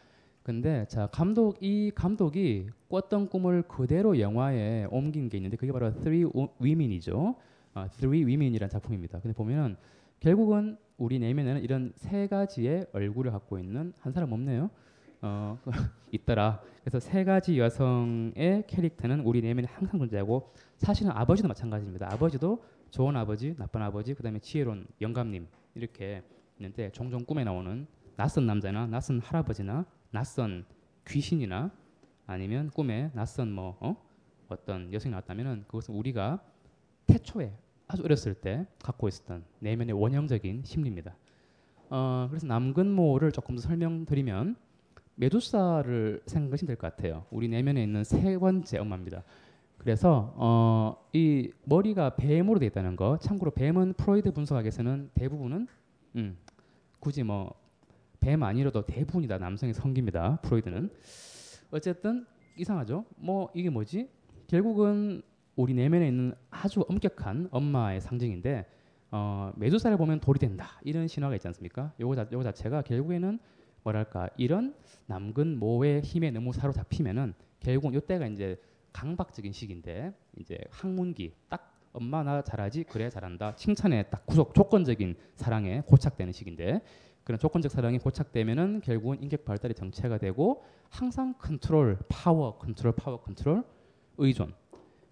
근데 자 감독 이 감독이 꿨던 꿈을 그대로 영화에 옮긴 게 있는데 그게 바로 Three Women이죠. 어, Three Women이라는 작품입니다. 근데 보면은 결국은 우리 내면에는 이런 세 가지의 얼굴을 갖고 있는 한 사람 없네요. 어, 있더라. 그래서 세 가지 여성의 캐릭터는 우리 내면에 항상 존재하고 사실은 아버지도 마찬가지입니다. 아버지도 좋은 아버지, 나쁜 아버지, 그다음에 지혜로운 영감님 이렇게 있는데 종종 꿈에 나오는 낯선 남자나 낯선 할아버지나 낯선 귀신이나 아니면 꿈에 낯선 뭐 어? 어떤 여성이 나왔다면은 그것은 우리가 태초에 아주 어렸을 때 갖고 있었던 내면의 원형적인 심리입니다. 어, 그래서 남근모를 조금 더 설명드리면 메두사를 생각하시면 될 것 같아요. 우리 내면에 있는 세 번째 엄마입니다. 그래서 어, 이 머리가 뱀으로 되어 있다는 거. 참고로 뱀은 프로이드 분석학에서는 대부분은 음, 굳이 뭐 뱀 아니라도 대부분이 다 남성의 성기입니다. 프로이드는 어쨌든 이상하죠. 뭐 이게 뭐지? 결국은 우리 내면에 있는 아주 엄격한 엄마의 상징인데 어, 메두사를 보면 돌이 된다 이런 신화가 있지 않습니까? 요거, 자, 요거 자체가 결국에는 뭐랄까 이런 남근 모의 힘에 너무 사로잡히면은 결국은 이때가 이제 강박적인 시기인데 이제 학문기 딱 엄마 나 잘하지 그래 잘한다 칭찬에 딱 구속 조건적인 사랑에 고착되는 시기인데 그런 조건적 사랑이 고착되면은 결국은 인격 발달이 정체가 되고 항상 컨트롤 파워 컨트롤 파워 컨트롤 의존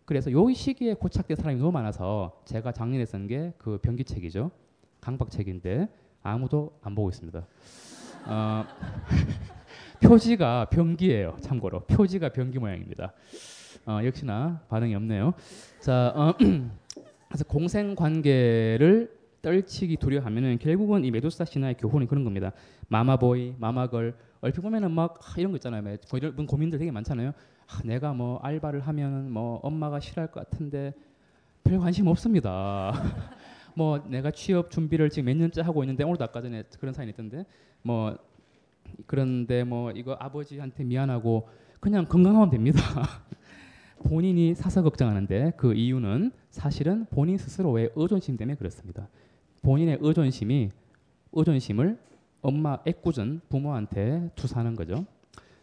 그래서 요 시기에 고착된 사람이 너무 많아서 제가 작년에 쓴 게 그 변기책이죠 강박책인데 아무도 안 보고 있습니다. 어, 표지가 변기예요. 참고로 표지가 변기 모양입니다. 어, 역시나 반응이 없네요. 자, 어, 그래서 공생 관계를 떨치기 두려워하면은 결국은 이 메두사 신화의 교훈이 그런 겁니다. 마마보이, 마마걸 얼핏 보면은 막 아, 이런 거 있잖아요. 뭐 이런 고민들 되게 많잖아요. 아, 내가 뭐 알바를 하면 뭐 엄마가 싫어할 것 같은데 별 관심 없습니다. 뭐 내가 취업 준비를 지금 몇 년째 하고 있는데 오늘도 아까 전에 그런 사연이 있던데 뭐 그런데 뭐 이거 아버지한테 미안하고 그냥 건강하면 됩니다. 본인이 사서 걱정하는데 그 이유는 사실은 본인 스스로의 의존심 때문에 그렇습니다. 본인의 의존심이 의존심을 엄마 애꿎은 부모한테 투사하는 거죠.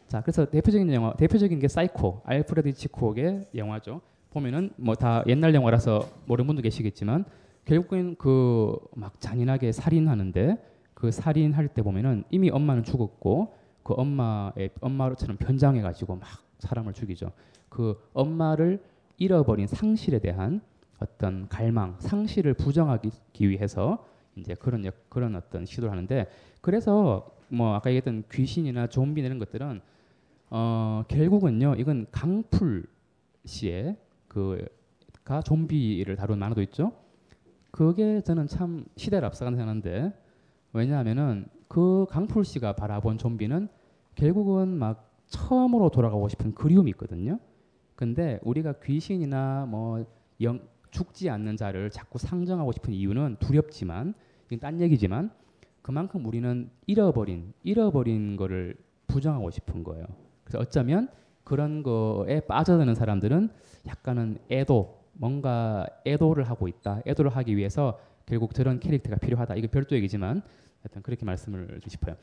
자, 그래서 대표적인 영화, 대표적인 게 사이코, 알프레드 히치콕의 영화죠. 보면은 뭐 다 옛날 영화라서 모르는 분도 계시겠지만 결국엔 그 막 잔인하게 살인하는데 그 살인할 때 보면은 이미 엄마는 죽었고 그 엄마의 엄마처럼 변장해 가지고 막 사람을 죽이죠. 그 엄마를 잃어버린 상실에 대한 어떤 갈망, 상실을 부정하기 위해서 이제 그런 역, 그런 어떤 시도를 하는데 그래서 뭐 아까 얘기했던 귀신이나 좀비 이런 것들은 어 결국은요 이건 강풀 씨의 그가 좀비를 다룬 만화도 있죠. 그게 저는 참 시대를 앞서간 생각하는데 왜냐하면은 그 강풀 씨가 바라본 좀비는 결국은 막 처음으로 돌아가고 싶은 그리움이 있거든요. 근데 우리가 귀신이나 뭐 영, 죽지 않는 자를 자꾸 상정하고 싶은 이유는 두렵지만 이건 딴 얘기지만 그만큼 우리는 잃어버린 잃어버린 거를 부정하고 싶은 거예요. 그래서 어쩌면 그런 거에 빠져드는 사람들은 약간은 애도 뭔가 애도를 하고 있다. 애도를 하기 위해서 결국 저런 캐릭터가 필요하다. 이거 별도 얘기지만 하여튼 그렇게 말씀을 싶어요.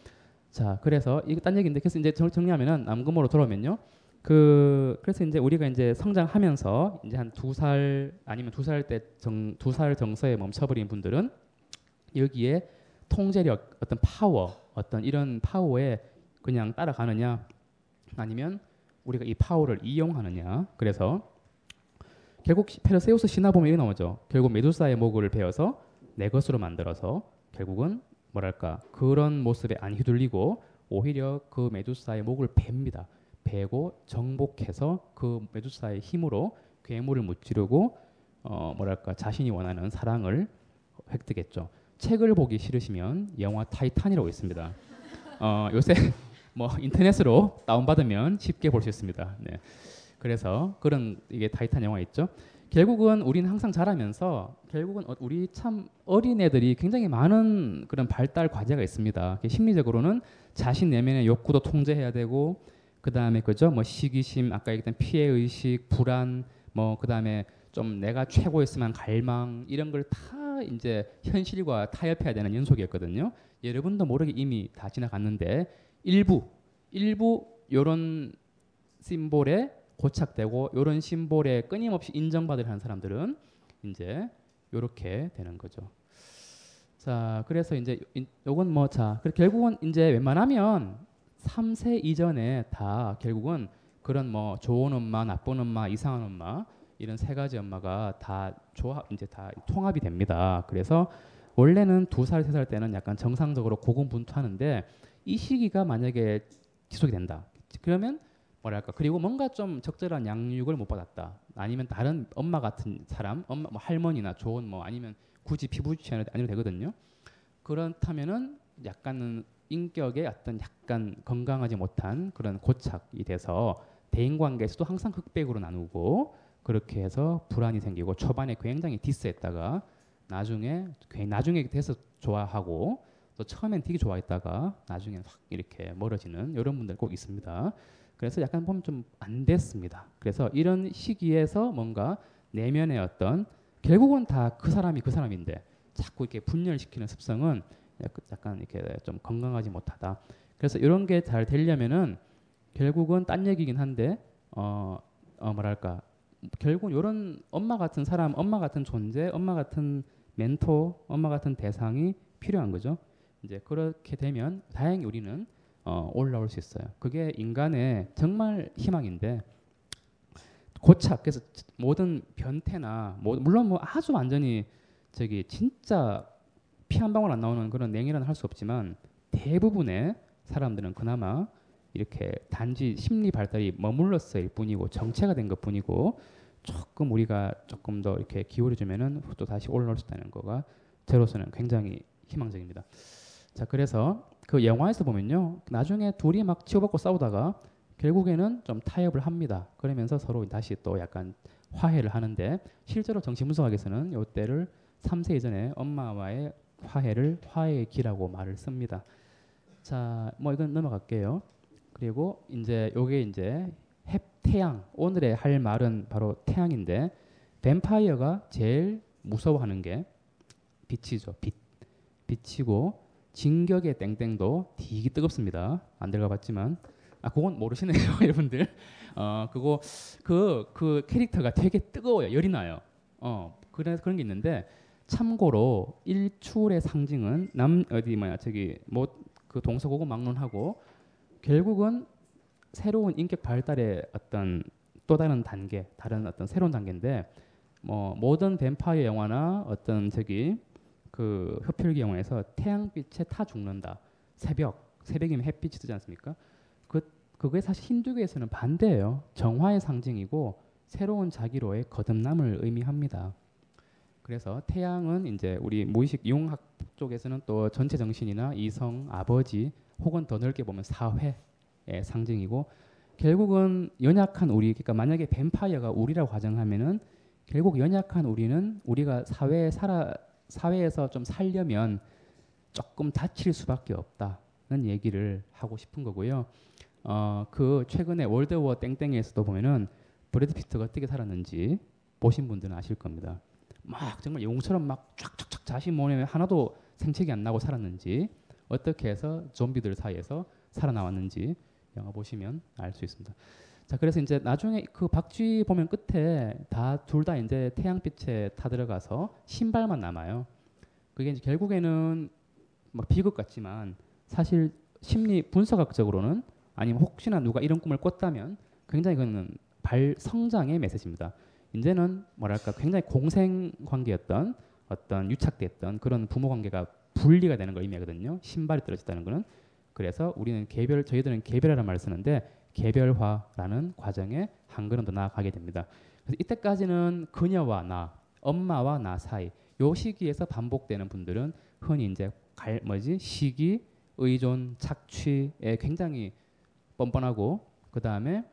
자, 그래서 이거 딴 얘기인데 그래서 이제 정리하면은 남금으로 돌아오면요. 그 그래서 이제 우리가 이제 성장하면서 이제 한 두 살 아니면 두 살 때 정 두 살 정서에 멈춰버린 분들은 여기에 통제력 어떤 파워 어떤 이런 파워에 그냥 따라가느냐 아니면 우리가 이 파워를 이용하느냐 그래서 결국 페르세우스 신화 보면 이게 나오죠 결국 메두사의 목을 베어서 내 것으로 만들어서 결국은 뭐랄까 그런 모습에 안 휘둘리고 오히려 그 메두사의 목을 뱁니다 베고 정복해서 그 메두사의 힘으로 괴물을 무찌르고 어 뭐랄까 자신이 원하는 사랑을 획득했죠. 책을 보기 싫으시면 영화 타이탄이라고 있습니다. 어 요새 뭐 인터넷으로 다운받으면 쉽게 볼 수 있습니다. 네. 그래서 그런 이게 타이탄 영화 있죠. 결국은 우리는 항상 자라면서 결국은 어- 우리 참 어린애들이 굉장히 많은 그런 발달 과제가 있습니다. 심리적으로는 자신 내면의 욕구도 통제해야 되고 그 다음에 그죠 뭐 시기심 아까 얘기했던 피해 의식 불안 뭐 그 다음에 좀 내가 최고였으면 갈망 이런 걸 다 이제 현실과 타협해야 되는 연속이었거든요. 여러분도 모르게 이미 다 지나갔는데 일부 일부 요런 심볼에 고착되고 요런 심볼에 끊임없이 인정받으려 하는 사람들은 이제 요렇게 되는 거죠. 자, 그래서 이제 인- 요건 뭐 자, 결국은 이제 웬만하면 3세 이전에 다 결국은 그런 뭐 좋은 엄마, 나쁜 엄마, 이상한 엄마 이런 세 가지 엄마가 다 조합 이제 다 통합이 됩니다. 그래서 원래는 두 살, 세 살 때는 약간 정상적으로 고군분투하는데 이 시기가 만약에 지속이 된다. 그러면 뭐랄까 그리고 뭔가 좀 적절한 양육을 못 받았다. 아니면 다른 엄마 같은 사람, 엄마 뭐 할머니나 좋은 뭐 아니면 굳이 피부 주치 아니도 되거든요. 그렇다면은 약간은 인격의 어떤 약간 건강하지 못한 그런 고착이 돼서 대인 관계에서도 항상 흑백으로 나누고 그렇게 해서 불안이 생기고 초반에 굉장히 디스했다가 나중에 괜- 나중에 돼서 좋아하고 또 처음엔 되게 좋아했다가 나중에는 확 이렇게 멀어지는 이런 분들 꼭 있습니다. 그래서 약간 보면 좀 안 됐습니다. 그래서 이런 시기에서 뭔가 내면의 어떤 결국은 다 그 사람이 그 사람인데 자꾸 이렇게 분열시키는 습성은 약- 약간 이렇게 좀 건강하지 못하다. 그래서 이런 게 잘 되려면은 결국은 딴 얘기긴 한데 어, 어 뭐랄까 결국 이런 엄마 같은 사람, 엄마 같은 존재, 엄마 같은 멘토, 엄마 같은 대상이 필요한 거죠. 이제 그렇게 되면 다행히 우리는 어, 올라올 수 있어요. 그게 인간의 정말 희망인데 고착 그래서 모든 변태나 뭐, 물론 뭐 아주 완전히 저기 진짜 피 한 방울 안 나오는 그런 냉혈은 할수 없지만 대부분의 사람들은 그나마 이렇게 단지 심리 발달이 머물렀을 뿐이고 정체가 된 것 뿐이고 조금 우리가 조금 더 이렇게 기울여주면은 또 다시 올라올 수 있다는 거가 저로서는 굉장히 희망적입니다. 자 그래서 그 영화에서 보면요 나중에 둘이 막 치고받고 싸우다가 결국에는 좀 타협을 합니다. 그러면서 서로 다시 또 약간 화해를 하는데 실제로 정신분석학에서는 이때를 3세 이전에 엄마와의 화해를 화해의 기라고 말을 씁니다. 자, 뭐 이건 넘어갈게요. 그리고 이제 요게 이제 해, 태양 오늘의 할 말은 바로 태양인데 뱀파이어가 제일 무서워하는 게 빛이죠. 빛. 빛이고 진격의 땡땡도 되게 뜨겁습니다. 안 들어가봤지만 아 그건 모르시네요, 여러분들. 어 그거 그그 캐릭터가 되게 뜨거워요, 열이 나요. 어 그래서 그런 게 있는데 참고로 일출의 상징은 남 어디 뭐야 저기 뭐 그 동서고고 막론하고 결국은 새로운 인격 발달의 어떤 또 다른 단계, 다른 어떤 새로운 단계인데 뭐 모든 뱀파이어 영화나 어떤 저기 그 영화에서 태양빛에 타 죽는다. 새벽, 새벽이면 햇빛이 뜨지 않습니까? 그 그게 사실 힌두교에서는 반대예요. 정화의 상징이고 새로운 자기로의 거듭남을 의미합니다. 그래서 태양은 이제 우리 무의식 융학 쪽에서는 또 전체 정신이나 이성, 아버지 혹은 더 넓게 보면 사회의 상징이고 결국은 연약한 우리 그러니까 만약에 뱀파이어가 우리라고 가정하면은 결국 연약한 우리는 우리가 사회에 살아 사회에서 좀 살려면 조금 다칠 수밖에 없다는 얘기를 하고 싶은 거고요. 어, 그 최근에 월드워 땡땡에서도 보면은 브래드 피트가 어떻게 살았는지 보신 분들은 아실 겁니다. 막 정말 영웅처럼 막 쫙쫙쫙 자신 몸에 하나도 생책이 안 나고 살았는지 어떻게 해서 좀비들 사이에서 살아나왔는지 영화 보시면 알 수 있습니다. 자 그래서 이제 나중에 그 박쥐 보면 끝에 다 둘 다 이제 태양빛에 타 들어가서 신발만 남아요. 그게 이제 결국에는 막 비극 같지만 사실 심리 분석학적으로는 아니면 혹시나 누가 이런 꿈을 꿨다면 굉장히 그는 발 성장의 메시지입니다. 이제는 뭐랄까 굉장히 공생 관계였던 어떤 유착됐던 그런 부모 관계가 분리가 되는 걸 의미하거든요. 신발이 떨어졌다는 거는 그래서 우리는 개별 저희들은 개별화라는 말을 쓰는데 개별화라는 과정에 한 걸음 더 나아가게 됩니다. 그래서 이때까지는 그녀와 나, 엄마와 나 사이 요 시기에서 반복되는 분들은 흔히 이제 갈 뭐지? 시기, 의존, 착취에 굉장히 뻔뻔하고 그 다음에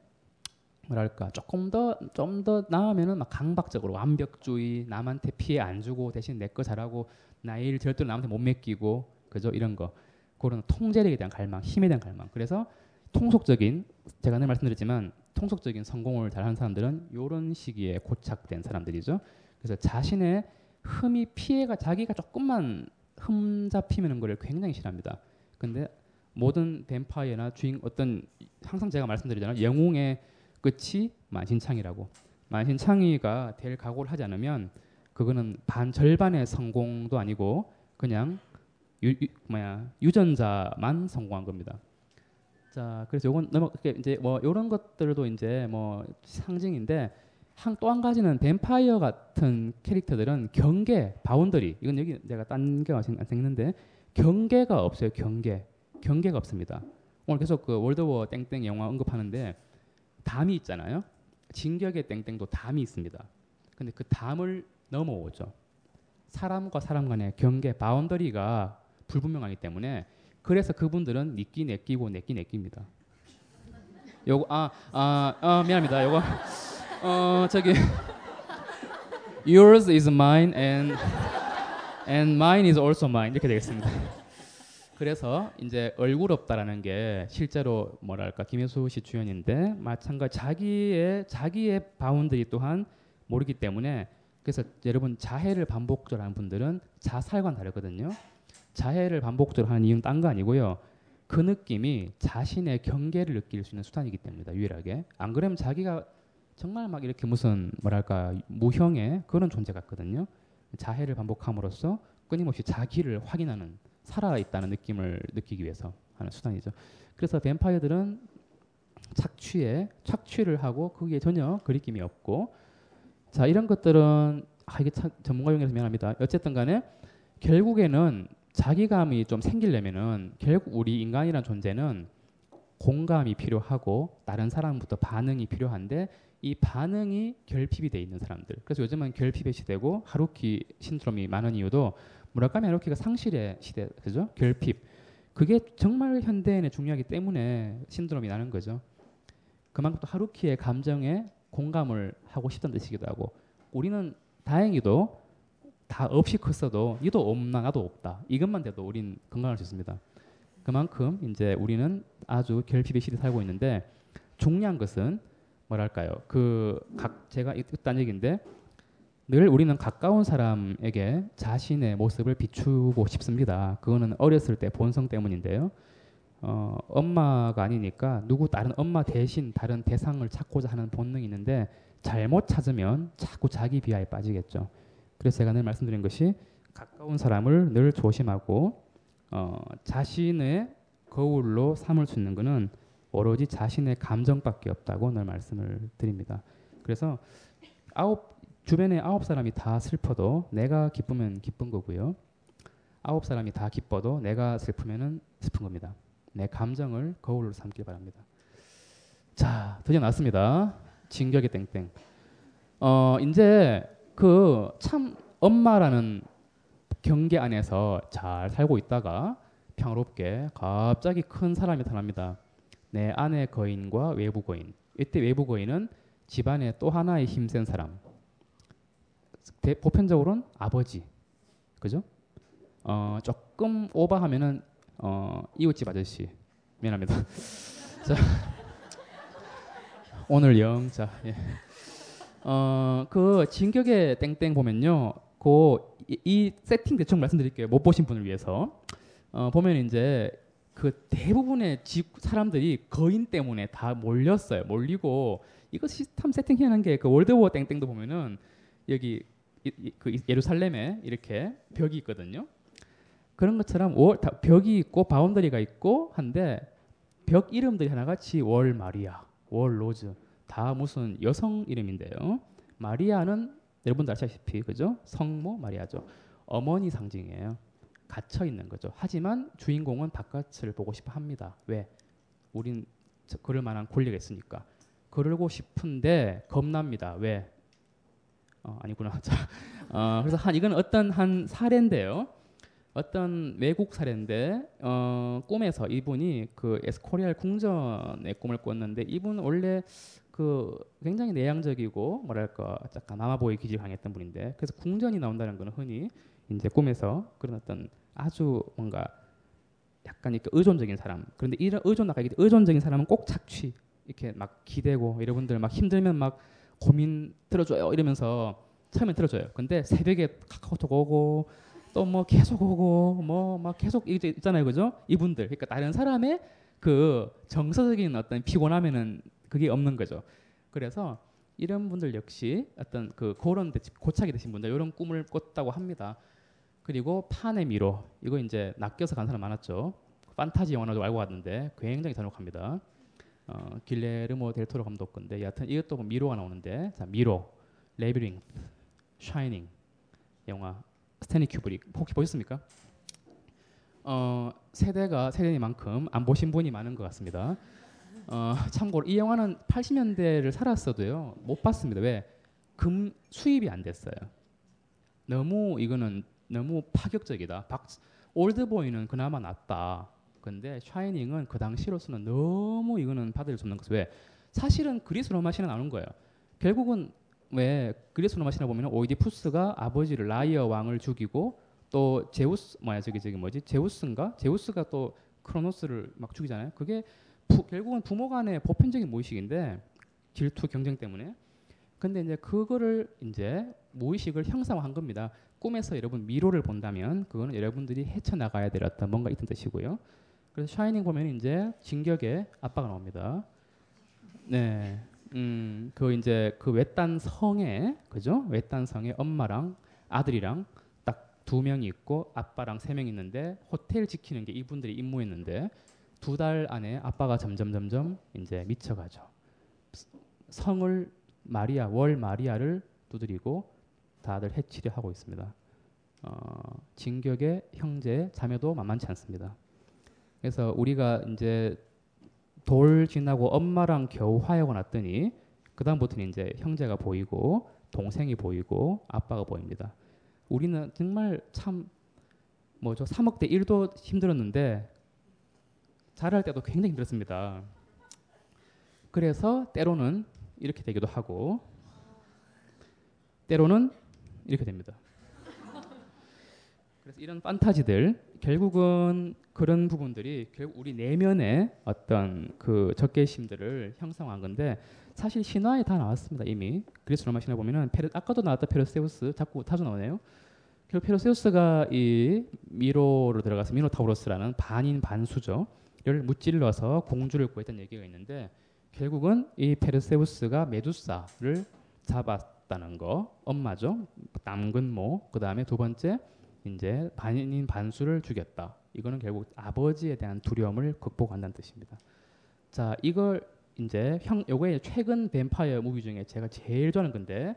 뭐랄까? 조금 더 좀 더 나으면은 막 강박적으로 완벽주의 남한테 피해 안 주고 대신 내 거 잘하고 나일 절대로 남한테 못 맡기고 그죠? 이런 거. 그런 통제력에 대한 갈망 힘에 대한 갈망. 그래서 통속적인 제가 늘 말씀드렸지만 통속적인 성공을 잘하는 사람들은 이런 시기에 고착된 사람들이죠 그래서 자신의 흠이 피해가 자기가 조금만 흠 잡히는 거를 굉장히 싫어합니다 근데 모든 뱀파이어나 주인 어떤 항상 제가 말씀드리잖아요 영웅의 끝이 만신창이라고. 만신창이가 될 각오를 하지 않으면 그거는 반 절반의 성공도 아니고 그냥 유, 유 뭐야 유전자만 성공한 겁니다. 자, 그래서 요건 넘어 이제 뭐 이런 것들도 이제 뭐 상징인데 한또한 가지는 뱀파이어 같은 캐릭터들은 경계, boundary 이건 여기 내가 딴게 안 생겼는데 경계가 없어요. 경계, 경계가 없습니다. 오늘 계속 그 World War 땡땡 영화 언급하는데 담이 있잖아요. 진격의 땡땡도 담이 있습니다. 근데 그 담을 넘어오죠. 사람과 사람 간의 경계 boundary가 불분명하기 때문에 그래서 그분들은 니끼 내끼고 내끼 내끼입니다. 요거 아, 아, 아 미안합니다. 요거 어 저기 yours is mine and and mine is also mine 이렇게 되겠습니다. 그래서 이제 얼굴 없다라는 게 실제로 뭐랄까 김혜수 씨 주연인데 마찬가지 자기의 자기의 boundary 또한 모르기 때문에 그래서 여러분 자해를 반복적으로 하는 분들은 자살과는 다르거든요. 자해를 반복적으로 하는 이유는 딴 거 아니고요. 그 느낌이 자신의 경계를 느낄 수 있는 수단이기 때문이다. 유일하게. 안 그러면 자기가 정말 막 이렇게 무슨 뭐랄까 무형의 그런 존재 같거든요. 자해를 반복함으로써 끊임없이 자기를 확인하는 살아 있다는 느낌을 느끼기 위해서 하는 수단이죠. 그래서 뱀파이어들은 착취에 착취를 하고 그게 전혀 그리낌이 없고 자 이런 것들은 아 이게 참 전문가 용어라서 미안합니다. 어쨌든 간에 결국에는 자기감이 좀 생기려면은 결국 우리 인간이란 존재는 공감이 필요하고 다른 사람부터 반응이 필요한데 이 반응이 결핍이 돼 있는 사람들. 그래서 요즘은 결핍의 시대고 하루키 신드롬이 많은 이유도 무라카미 하루키가 상실의 시대 그죠? 결핍. 그게 정말 현대인에 중요하기 때문에 신드롬이 나는 거죠. 그만큼 또 하루키의 감정에 공감을 하고 싶다는 뜻이기도 하고 우리는 다행히도 다 없이 컸어도 니도 없나 나도 없다 이것만 돼도 우린 건강할 수 있습니다. 그만큼 이제 우리는 아주 결핍의 시대에 살고 있는데 중요한 것은 뭐랄까요 그 각 제가 이딴 얘기인데 늘 우리는 가까운 사람에게 자신의 모습을 비추고 싶습니다. 그거는 어렸을 때 본성 때문인데요. 어, 엄마가 아니니까 누구 다른 엄마 대신 다른 대상을 찾고자 하는 본능이 있는데 잘못 찾으면 자꾸 자기 비하에 빠지겠죠. 그래서 제가 늘 말씀드린 것이 가까운 사람을 늘 조심하고 어, 자신의 거울로 삼을 수 있는 것은 오로지 자신의 감정밖에 없다고 늘 말씀을 드립니다. 그래서 아홉 주변에 아홉 사람이 다 슬퍼도 내가 기쁘면 기쁜 거고요. 아홉 사람이 다 기뻐도 내가 슬프면은 슬픈 겁니다. 내 감정을 거울로 삼길 바랍니다. 자, 드디어 나왔습니다. 진격의 땡땡. 어, 이제 그 참 엄마라는 경계 안에서 잘 살고 있다가 평화롭게 갑자기 큰 사람이 나타납니다. 내 안의 거인과 외부 거인. 이때 외부 거인은 집안의 또 하나의 힘센 사람. 대, 보편적으로는 아버지. 그죠? 어, 조금 오버하면은 어, 이웃집 아저씨. 미안합니다. 자, 오늘 영. 자, 예. 어, 그 진격의 땡땡 보면요. 그 이, 이 세팅 대충 말씀드릴게요. 못 보신 분을 위해서. 어, 보면 이제 그 대부분의 집 사람들이 거인 때문에 다 몰렸어요. 몰리고 이거 시스템 세팅해놓은 게 그 World War 땡땡도 보면은 여기 이, 이, 그 예루살렘에 이렇게 벽이 있거든요. 그런 것처럼 wall, 다, 벽이 있고 boundary가 있고 한데 벽 이름들이 하나같이 Wall 마리아, Wall 로즈 다 무슨 여성 이름인데요. 마리아는 여러분도 아시다시피 그죠? 성모 마리아죠. 어머니 상징이에요. 갇혀 있는 거죠. 하지만 주인공은 바깥을 보고 싶어 합니다. 왜? 우린 저- 그럴 만한 권리가 있으니까. 그러고 싶은데 겁납니다. 왜? 어, 아니구나. 자, 어, 그래서 한 이건 어떤 한 사례인데요. 어떤 외국 사례인데 어, 꿈에서 이분이 그 에스코리알 궁전의 꿈을 꿨는데 이분 원래 그 굉장히 내향적이고 뭐랄까 약간 마마보이 기질 강했던 분인데 그래서 궁전이 나온다는 거는 흔히 이제 꿈에서 그런 어떤 아주 뭔가 약간 이렇게 의존적인 사람. 그런데 이런 의존 아까 얘기했 의존적인 사람은 꼭 착취 이렇게 막 기대고 여러분들 막 힘들면 막 고민 들어줘요 이러면서 처음에 들어줘요. 근데 새벽에 카카오톡 오고 또 뭐 계속 오고 뭐 막 계속 이제 있잖아요. 그죠? 이분들. 그러니까 다른 사람의 그 정서적인 어떤 피곤함에는 그게 없는 거죠. 그래서 이런 분들 역시 어떤 그 그런 데- 고착이 되신 분들 이런 꿈을 꿨다고 합니다. 그리고 판의 미로 이거 이제 낚여서 간 사람 많았죠. 판타지 영화도 알고 왔는데 굉장히 잔혹합니다. 어, 길레르모 델토로 감독 건데 여하튼 이것도 뭐 미로가 나오는데 자 미로 labyrinth 샤이닝 영화 스탠리 큐브릭. 혹시 보셨습니까? 어, 세대가 세대니만큼 안 보신 분이 많은 것 같습니다. 어, 참고로 이 영화는 80년대를 살았어도요 못 봤습니다. 왜? 금 수입이 안 됐어요. 너무 이거는 너무 파격적이다. 박, 올드보이는 그나마 낫다. 근데 샤이닝은 그 당시로서는 너무 이거는 받을 수 없는 것이 왜? 사실은 그리스 로마 신화 나오는 거예요. 결국은 왜 그리스 로마 신화 보면 오이디푸스가 아버지를 라이오스 왕을 죽이고 또 제우스 뭐야 저기 저기 뭐지 제우스인가 제우스가 또 크로노스를 막 죽이잖아요. 그게 부, 결국은 부모 간의 보편적인 무의식인데 질투 경쟁 때문에. 근데 이제 그거를 이제 무의식을 형상화한 겁니다. 꿈에서 여러분 미로를 본다면 그거는 여러분들이 헤쳐나가야 될 어떤 뭔가 있던 뜻이고요. 그래서 샤이닝 보면 이제 진격의 아빠가 나옵니다. 네. 음, 그 이제 그 외딴 성에 그죠? 외딴 성에 엄마랑 아들이랑 딱 두 명이 있고 아빠랑 세 명 있는데 호텔 지키는 게 이분들이 임무였는데 두 달 안에 아빠가 점점 점점 이제 미쳐가죠. 성을 마리아 월 마리아를 두드리고 다들 해치려 하고 있습니다. 어, 진격의 형제 자매도 만만치 않습니다. 그래서 우리가 이제 돌 지나고 엄마랑 겨우 화해하고 났더니 그 다음부터는 이제 형제가 보이고 동생이 보이고 아빠가 보입니다. 우리는 정말 참 뭐죠 3억 대 1도 힘들었는데 자랄 때도 굉장히 힘들었습니다. 그래서 때로는 이렇게 되기도 하고 때로는 이렇게 됩니다. 그래서 이런 판타지들 결국은 그런 부분들이 결국 우리 내면의 어떤 그 적개심들을 형성한 건데 사실 신화에 다 나왔습니다 이미 그리스 로마 신화 보면은 페르, 아까도 나왔다 페르세우스 자꾸 자주 나오네요. 결국 페르세우스가 이 미로로 들어가서 미노타우로스라는 반인 반수죠. 를 무찔러서 공주를 구했던 얘기가 있는데 결국은 이 페르세우스가 메두사를 잡았다는 거 엄마죠? 남근모 그 다음에 두 번째 이제 반인 반수를 죽였다. 이거는 결국 아버지에 대한 두려움을 극복한다는 뜻입니다. 자 이걸 이제 형 요거에 최근 뱀파이어 movie 중에 제가 제일 좋아하는 건데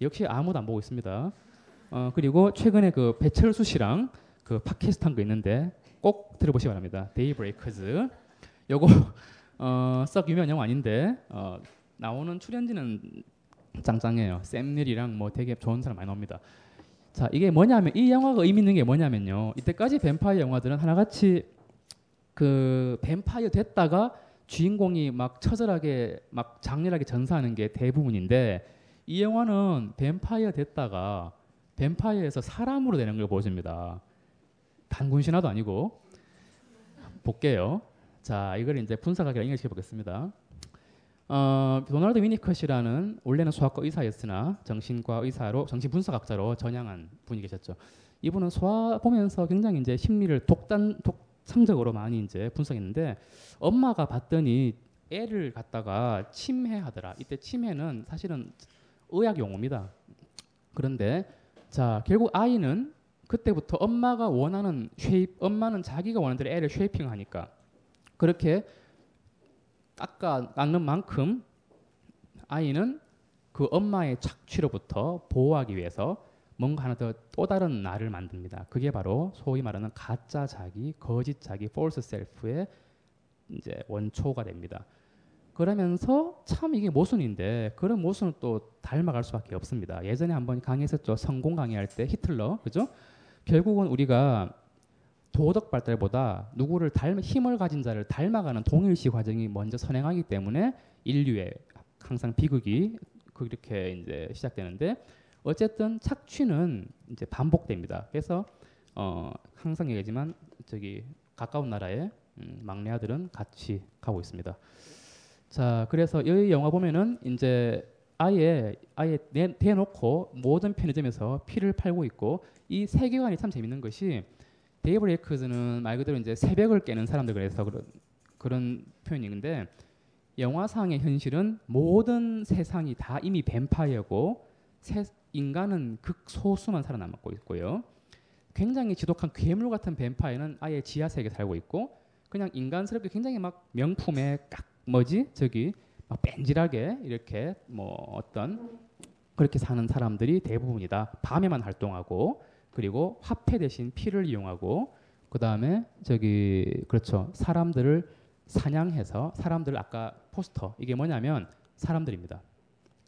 역시 아무도 안 보고 있습니다. 어 그리고 최근에 그 배철수 씨랑 그 팟캐스트 한 거 있는데 꼭 들어보시기 바랍니다 Daybreakers 요거 어, 썩 유명한 영화 아닌데 어, 나오는 출연진은 짱짱해요. 샘 닐이랑 뭐 되게 좋은 사람 많이 나옵니다. 자 이게 뭐냐면 이 영화가 의미 있는 게 뭐냐면요. 이때까지 뱀파이어 영화들은 하나같이 그 뱀파이어 됐다가 주인공이 막 처절하게 막 장렬하게 전사하는 게 대부분인데 이 영화는 뱀파이어 됐다가 뱀파이어에서 사람으로 되는 걸 보여줍니다. 단군 신화도 아니고 볼게요. 자, 이걸 이제 분석하기 연결시켜 보겠습니다. 어, 도널드 위니컷이라는 원래는 소아과 의사였으나 정신과 의사로 정신 분석학자로 전향한 분이 계셨죠. 이분은 소아 보면서 굉장히 이제 심리를 독단 독 학창적으로 많이 이제 분석했는데 엄마가 봤더니 애를 갖다가 침해하더라. 이때 침해는 사실은 의학 용어입니다. 그런데 자 결국 아이는 그때부터 엄마가 원하는 쉐입, 엄마는 자기가 원하는 대로 애를 쉐이핑하니까 그렇게 깎아 깎는 만큼 아이는 그 엄마의 착취로부터 보호하기 위해서 뭔가 하나 더 또 다른 나를 만듭니다. 그게 바로 소위 말하는 가짜 자기, 거짓 자기, false self의 이제 원초가 됩니다. 그러면서 참 이게 모순인데 그런 모순을 또 닮아갈 수밖에 없습니다. 예전에 한번 강의했었죠. 성공 강의할 때 히틀러, 그죠? 결국은 우리가 도덕 발달보다 누구를 닮 힘을 가진 자를 닮아가는 동일시 과정이 먼저 선행하기 때문에 인류의 항상 비극이 그렇게 이제 시작되는데 어쨌든 착취는 이제 반복됩니다. 그래서 어 항상 얘기하지만 저기 가까운 나라의 음, 막내 아들은 같이 가고 있습니다. 자, 그래서 이 영화 보면은 이제 아예 아예 내, 대놓고 모든 편의점에서 피를 팔고 있고 이 세계관이 참 재밌는 것이 Daybreakers는 말 그대로 이제 새벽을 깨는 사람들 그래서 그런 그런 표현인데 영화상의 현실은 모든 세상이 다 이미 뱀파이어고 세, 인간은 극소수만 살아남고 있고요. 굉장히 지독한 괴물 같은 뱀파이어는 아예 지하 세계에 살고 있고 그냥 인간스럽게 굉장히 막 명품에 깍 뭐지 저기 막 뺀질하게 이렇게 뭐 어떤 그렇게 사는 사람들이 대부분이다. 밤에만 활동하고 그리고 화폐 대신 피를 이용하고 그 다음에 저기 그렇죠 사람들을 사냥해서 사람들 아까 포스터 이게 뭐냐면 사람들입니다.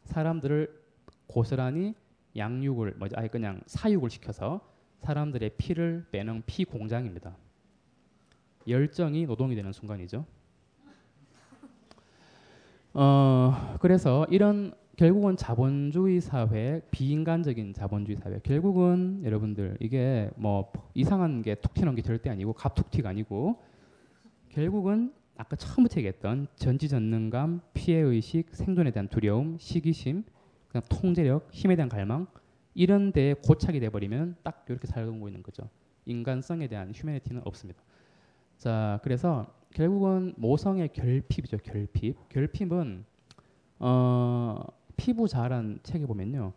사람들을 고스란히 양육을 뭐지 아예 그냥 사육을 시켜서 사람들의 피를 빼는 피 공장입니다. 열정이 노동이 되는 순간이죠. 어 그래서 이런 결국은 자본주의 사회, 비인간적인 자본주의 사회. 결국은 여러분들 이게 뭐 이상한 게 툭 튀는 게 절대 아니고 갑툭튀가 아니고 결국은 아까 처음부터 얘기했던 전지전능감, 피해의식, 생존에 대한 두려움, 시기심, 그냥 통제력, 힘에 대한 갈망 이런 데에 고착이 돼버리면 딱 이렇게 살고 있는 거죠. 인간성에 대한 휴메니티는 없습니다. 자, 그래서 결국은 모성의 결핍이죠. 결핍. 결핍은 어, 피부 자란 책에 보면요.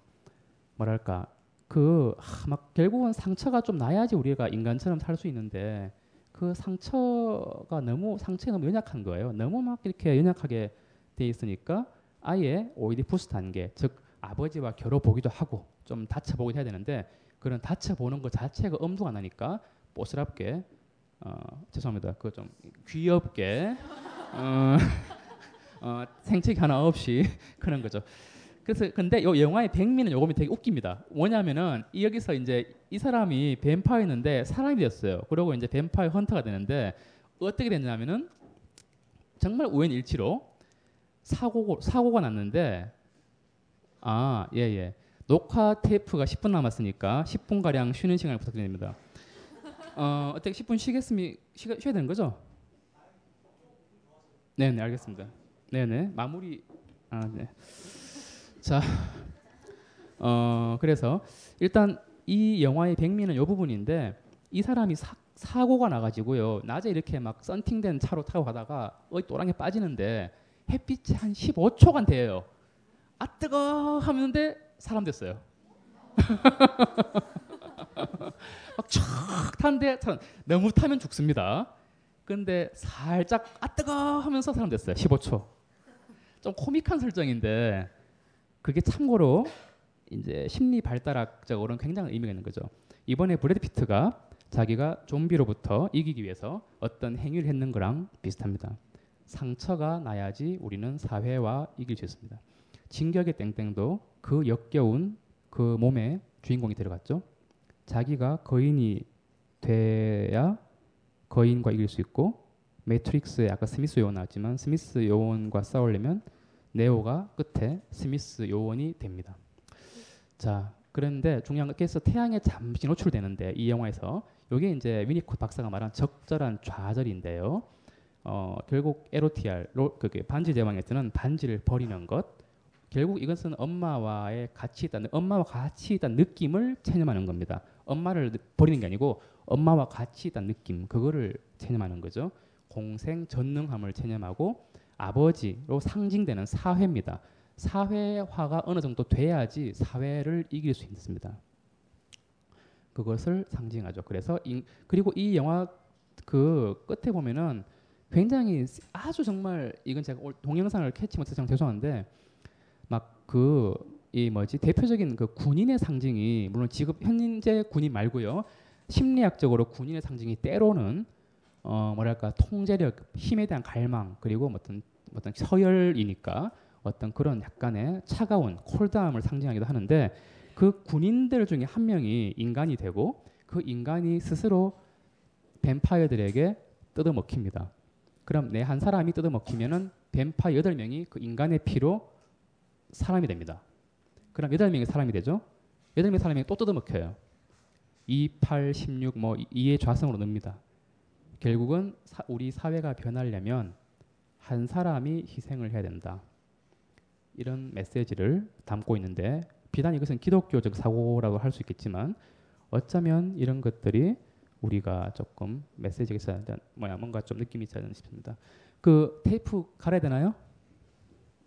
뭐랄까 그막 결국은 상처가 좀 나야지 우리가 인간처럼 살 수 있는데 그 상처가 너무 상처에 너무 연약한 거예요. 너무 막 이렇게 연약하게 돼 있으니까 아예 오이디푸스 단계, 즉 아버지와 겨뤄 보기도 하고 좀 다쳐 보기도 해야 되는데 그런 다쳐 보는 것 자체가 엄두가 나니까 뽀스랍게 어, 죄송합니다. 그좀 귀엽게 어, 어, 생책 하나 없이 그런 거죠. 그래서 근데 요 영화의 백미는 요금이 되게 웃깁니다. 뭐냐면은 여기서 이제 이 사람이 뱀파이어인데 사람이 됐어요. 그리고 이제 뱀파이어 헌터가 되는데 어떻게 됐냐면은 정말 우연일치로 사고 사고가 났는데 아 예예 예. 녹화 테이프가 10분 남았으니까 10분 가량 쉬는 시간을 부탁드립니다. 어 어떻게 10분 쉬겠습니 쉬, 쉬어야 되는 거죠? 네 네 알겠습니다. 네 네 마무리 아 네. 자, 어 그래서 일단 이 영화의 백미는 요 부분인데 이 사람이 사, 사고가 나가지고요 낮에 이렇게 막 썬팅된 차로 타고 가다가 어이 또랑에 빠지는데 햇빛이 한 15초간 돼요. 아 뜨거 하는데 사람 됐어요. 막촥 타는데 너무 타면 죽습니다. 근데 살짝 아 뜨거 하면서 사람 됐어요. 15초. 좀 코믹한 설정인데 그게 참고로 이제 심리 발달학적으로는 굉장히 의미가 있는 거죠. 이번에 브래드 피트가 자기가 좀비로부터 이기기 위해서 어떤 행위를 했는 거랑 비슷합니다. 상처가 나야지 우리는 사회와 이길 수 있습니다. 진격의 땡땡도 그 역겨운 그 몸에 주인공이 들어갔죠. 자기가 거인이 돼야 거인과 이길 수 있고 매트릭스에 아까 스미스 요원 나왔지만 스미스 요원과 싸우려면 네오가 끝에 스미스 요원이 됩니다. 자, 그런데 중요한 것께서 태양에 잠시 노출되는데 이 영화에서 이게 이제 위니콧 박사가 말한 적절한 좌절인데요. 어, 결국 에로티알 로, 그 반지 제왕에서는 반지를 버리는 것. 결국 이것은 엄마와의 같이 있다는 엄마와 같이 있다는 느낌을 체념하는 겁니다. 엄마를 버리는 게 아니고 엄마와 같이 있다는 느낌 그거를 체념하는 거죠. 공생 전능함을 체념하고 아버지로 상징되는 사회입니다. 사회화가 어느 정도 돼야지 사회를 이길 수 있습니다. 그것을 상징하죠. 그래서 인, 그리고 이 영화 그 끝에 보면은 굉장히 아주 정말 이건 제가 동영상을 캐치 못해서 정 죄송한데 막 그 이 뭐지 대표적인 그 군인의 상징이 물론 지금 현재 군인 말고요 심리학적으로 군인의 상징이 때로는 어 뭐랄까 통제력 힘에 대한 갈망 그리고 어떤 어떤 서열이니까 어떤 그런 약간의 차가운 콜드함을 상징하기도 하는데 그 군인들 중에 한 명이 인간이 되고 그 인간이 스스로 뱀파이어들에게 뜯어먹힙니다. 그럼 내 한 사람이 뜯어먹히면은 뱀파 여덟 명이 그 인간의 피로 사람이 됩니다. 그럼 여덟 명이 사람이 되죠. 여덟 명 사람이 또 뜯어먹혀요. 2, 8, 16, 뭐 2의 좌성으로 늡니다. 결국은 사, 우리 사회가 변하려면 한 사람이 희생을 해야 된다. 이런 메시지를 담고 있는데 비단 이것은 기독교적 사고라고 할 수 있겠지만 어쩌면 이런 것들이 우리가 조금 메시지가 있어야 되 뭐야 뭔가 좀 느낌이 있어야 싶습니다. 그 테이프 갈아야 되나요?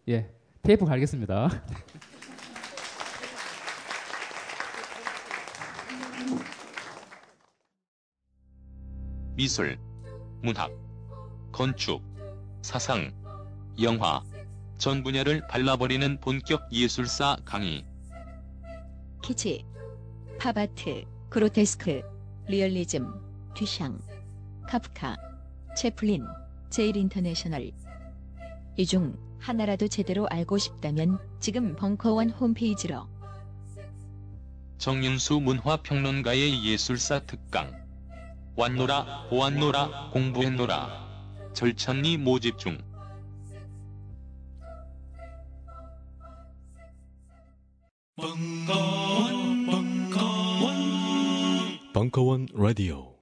예, 테이프 갈겠습니다. 미술, 문학, 건축, 사상, 영화 전 분야를 발라버리는 본격 예술사 강의. 키치, 팝아트, 그로테스크, 리얼리즘, 듀샹, 카프카, 채플린, 제일 인터내셔널. 이 중 하나라도 제대로 알고 싶다면 지금 벙커원 홈페이지로 정윤수 문화평론가의 예술사 특강. 왔노라 보았노라 공부했노라. 절찬리 모집 중. 벙커원, 벙커원, 벙커원 라디오.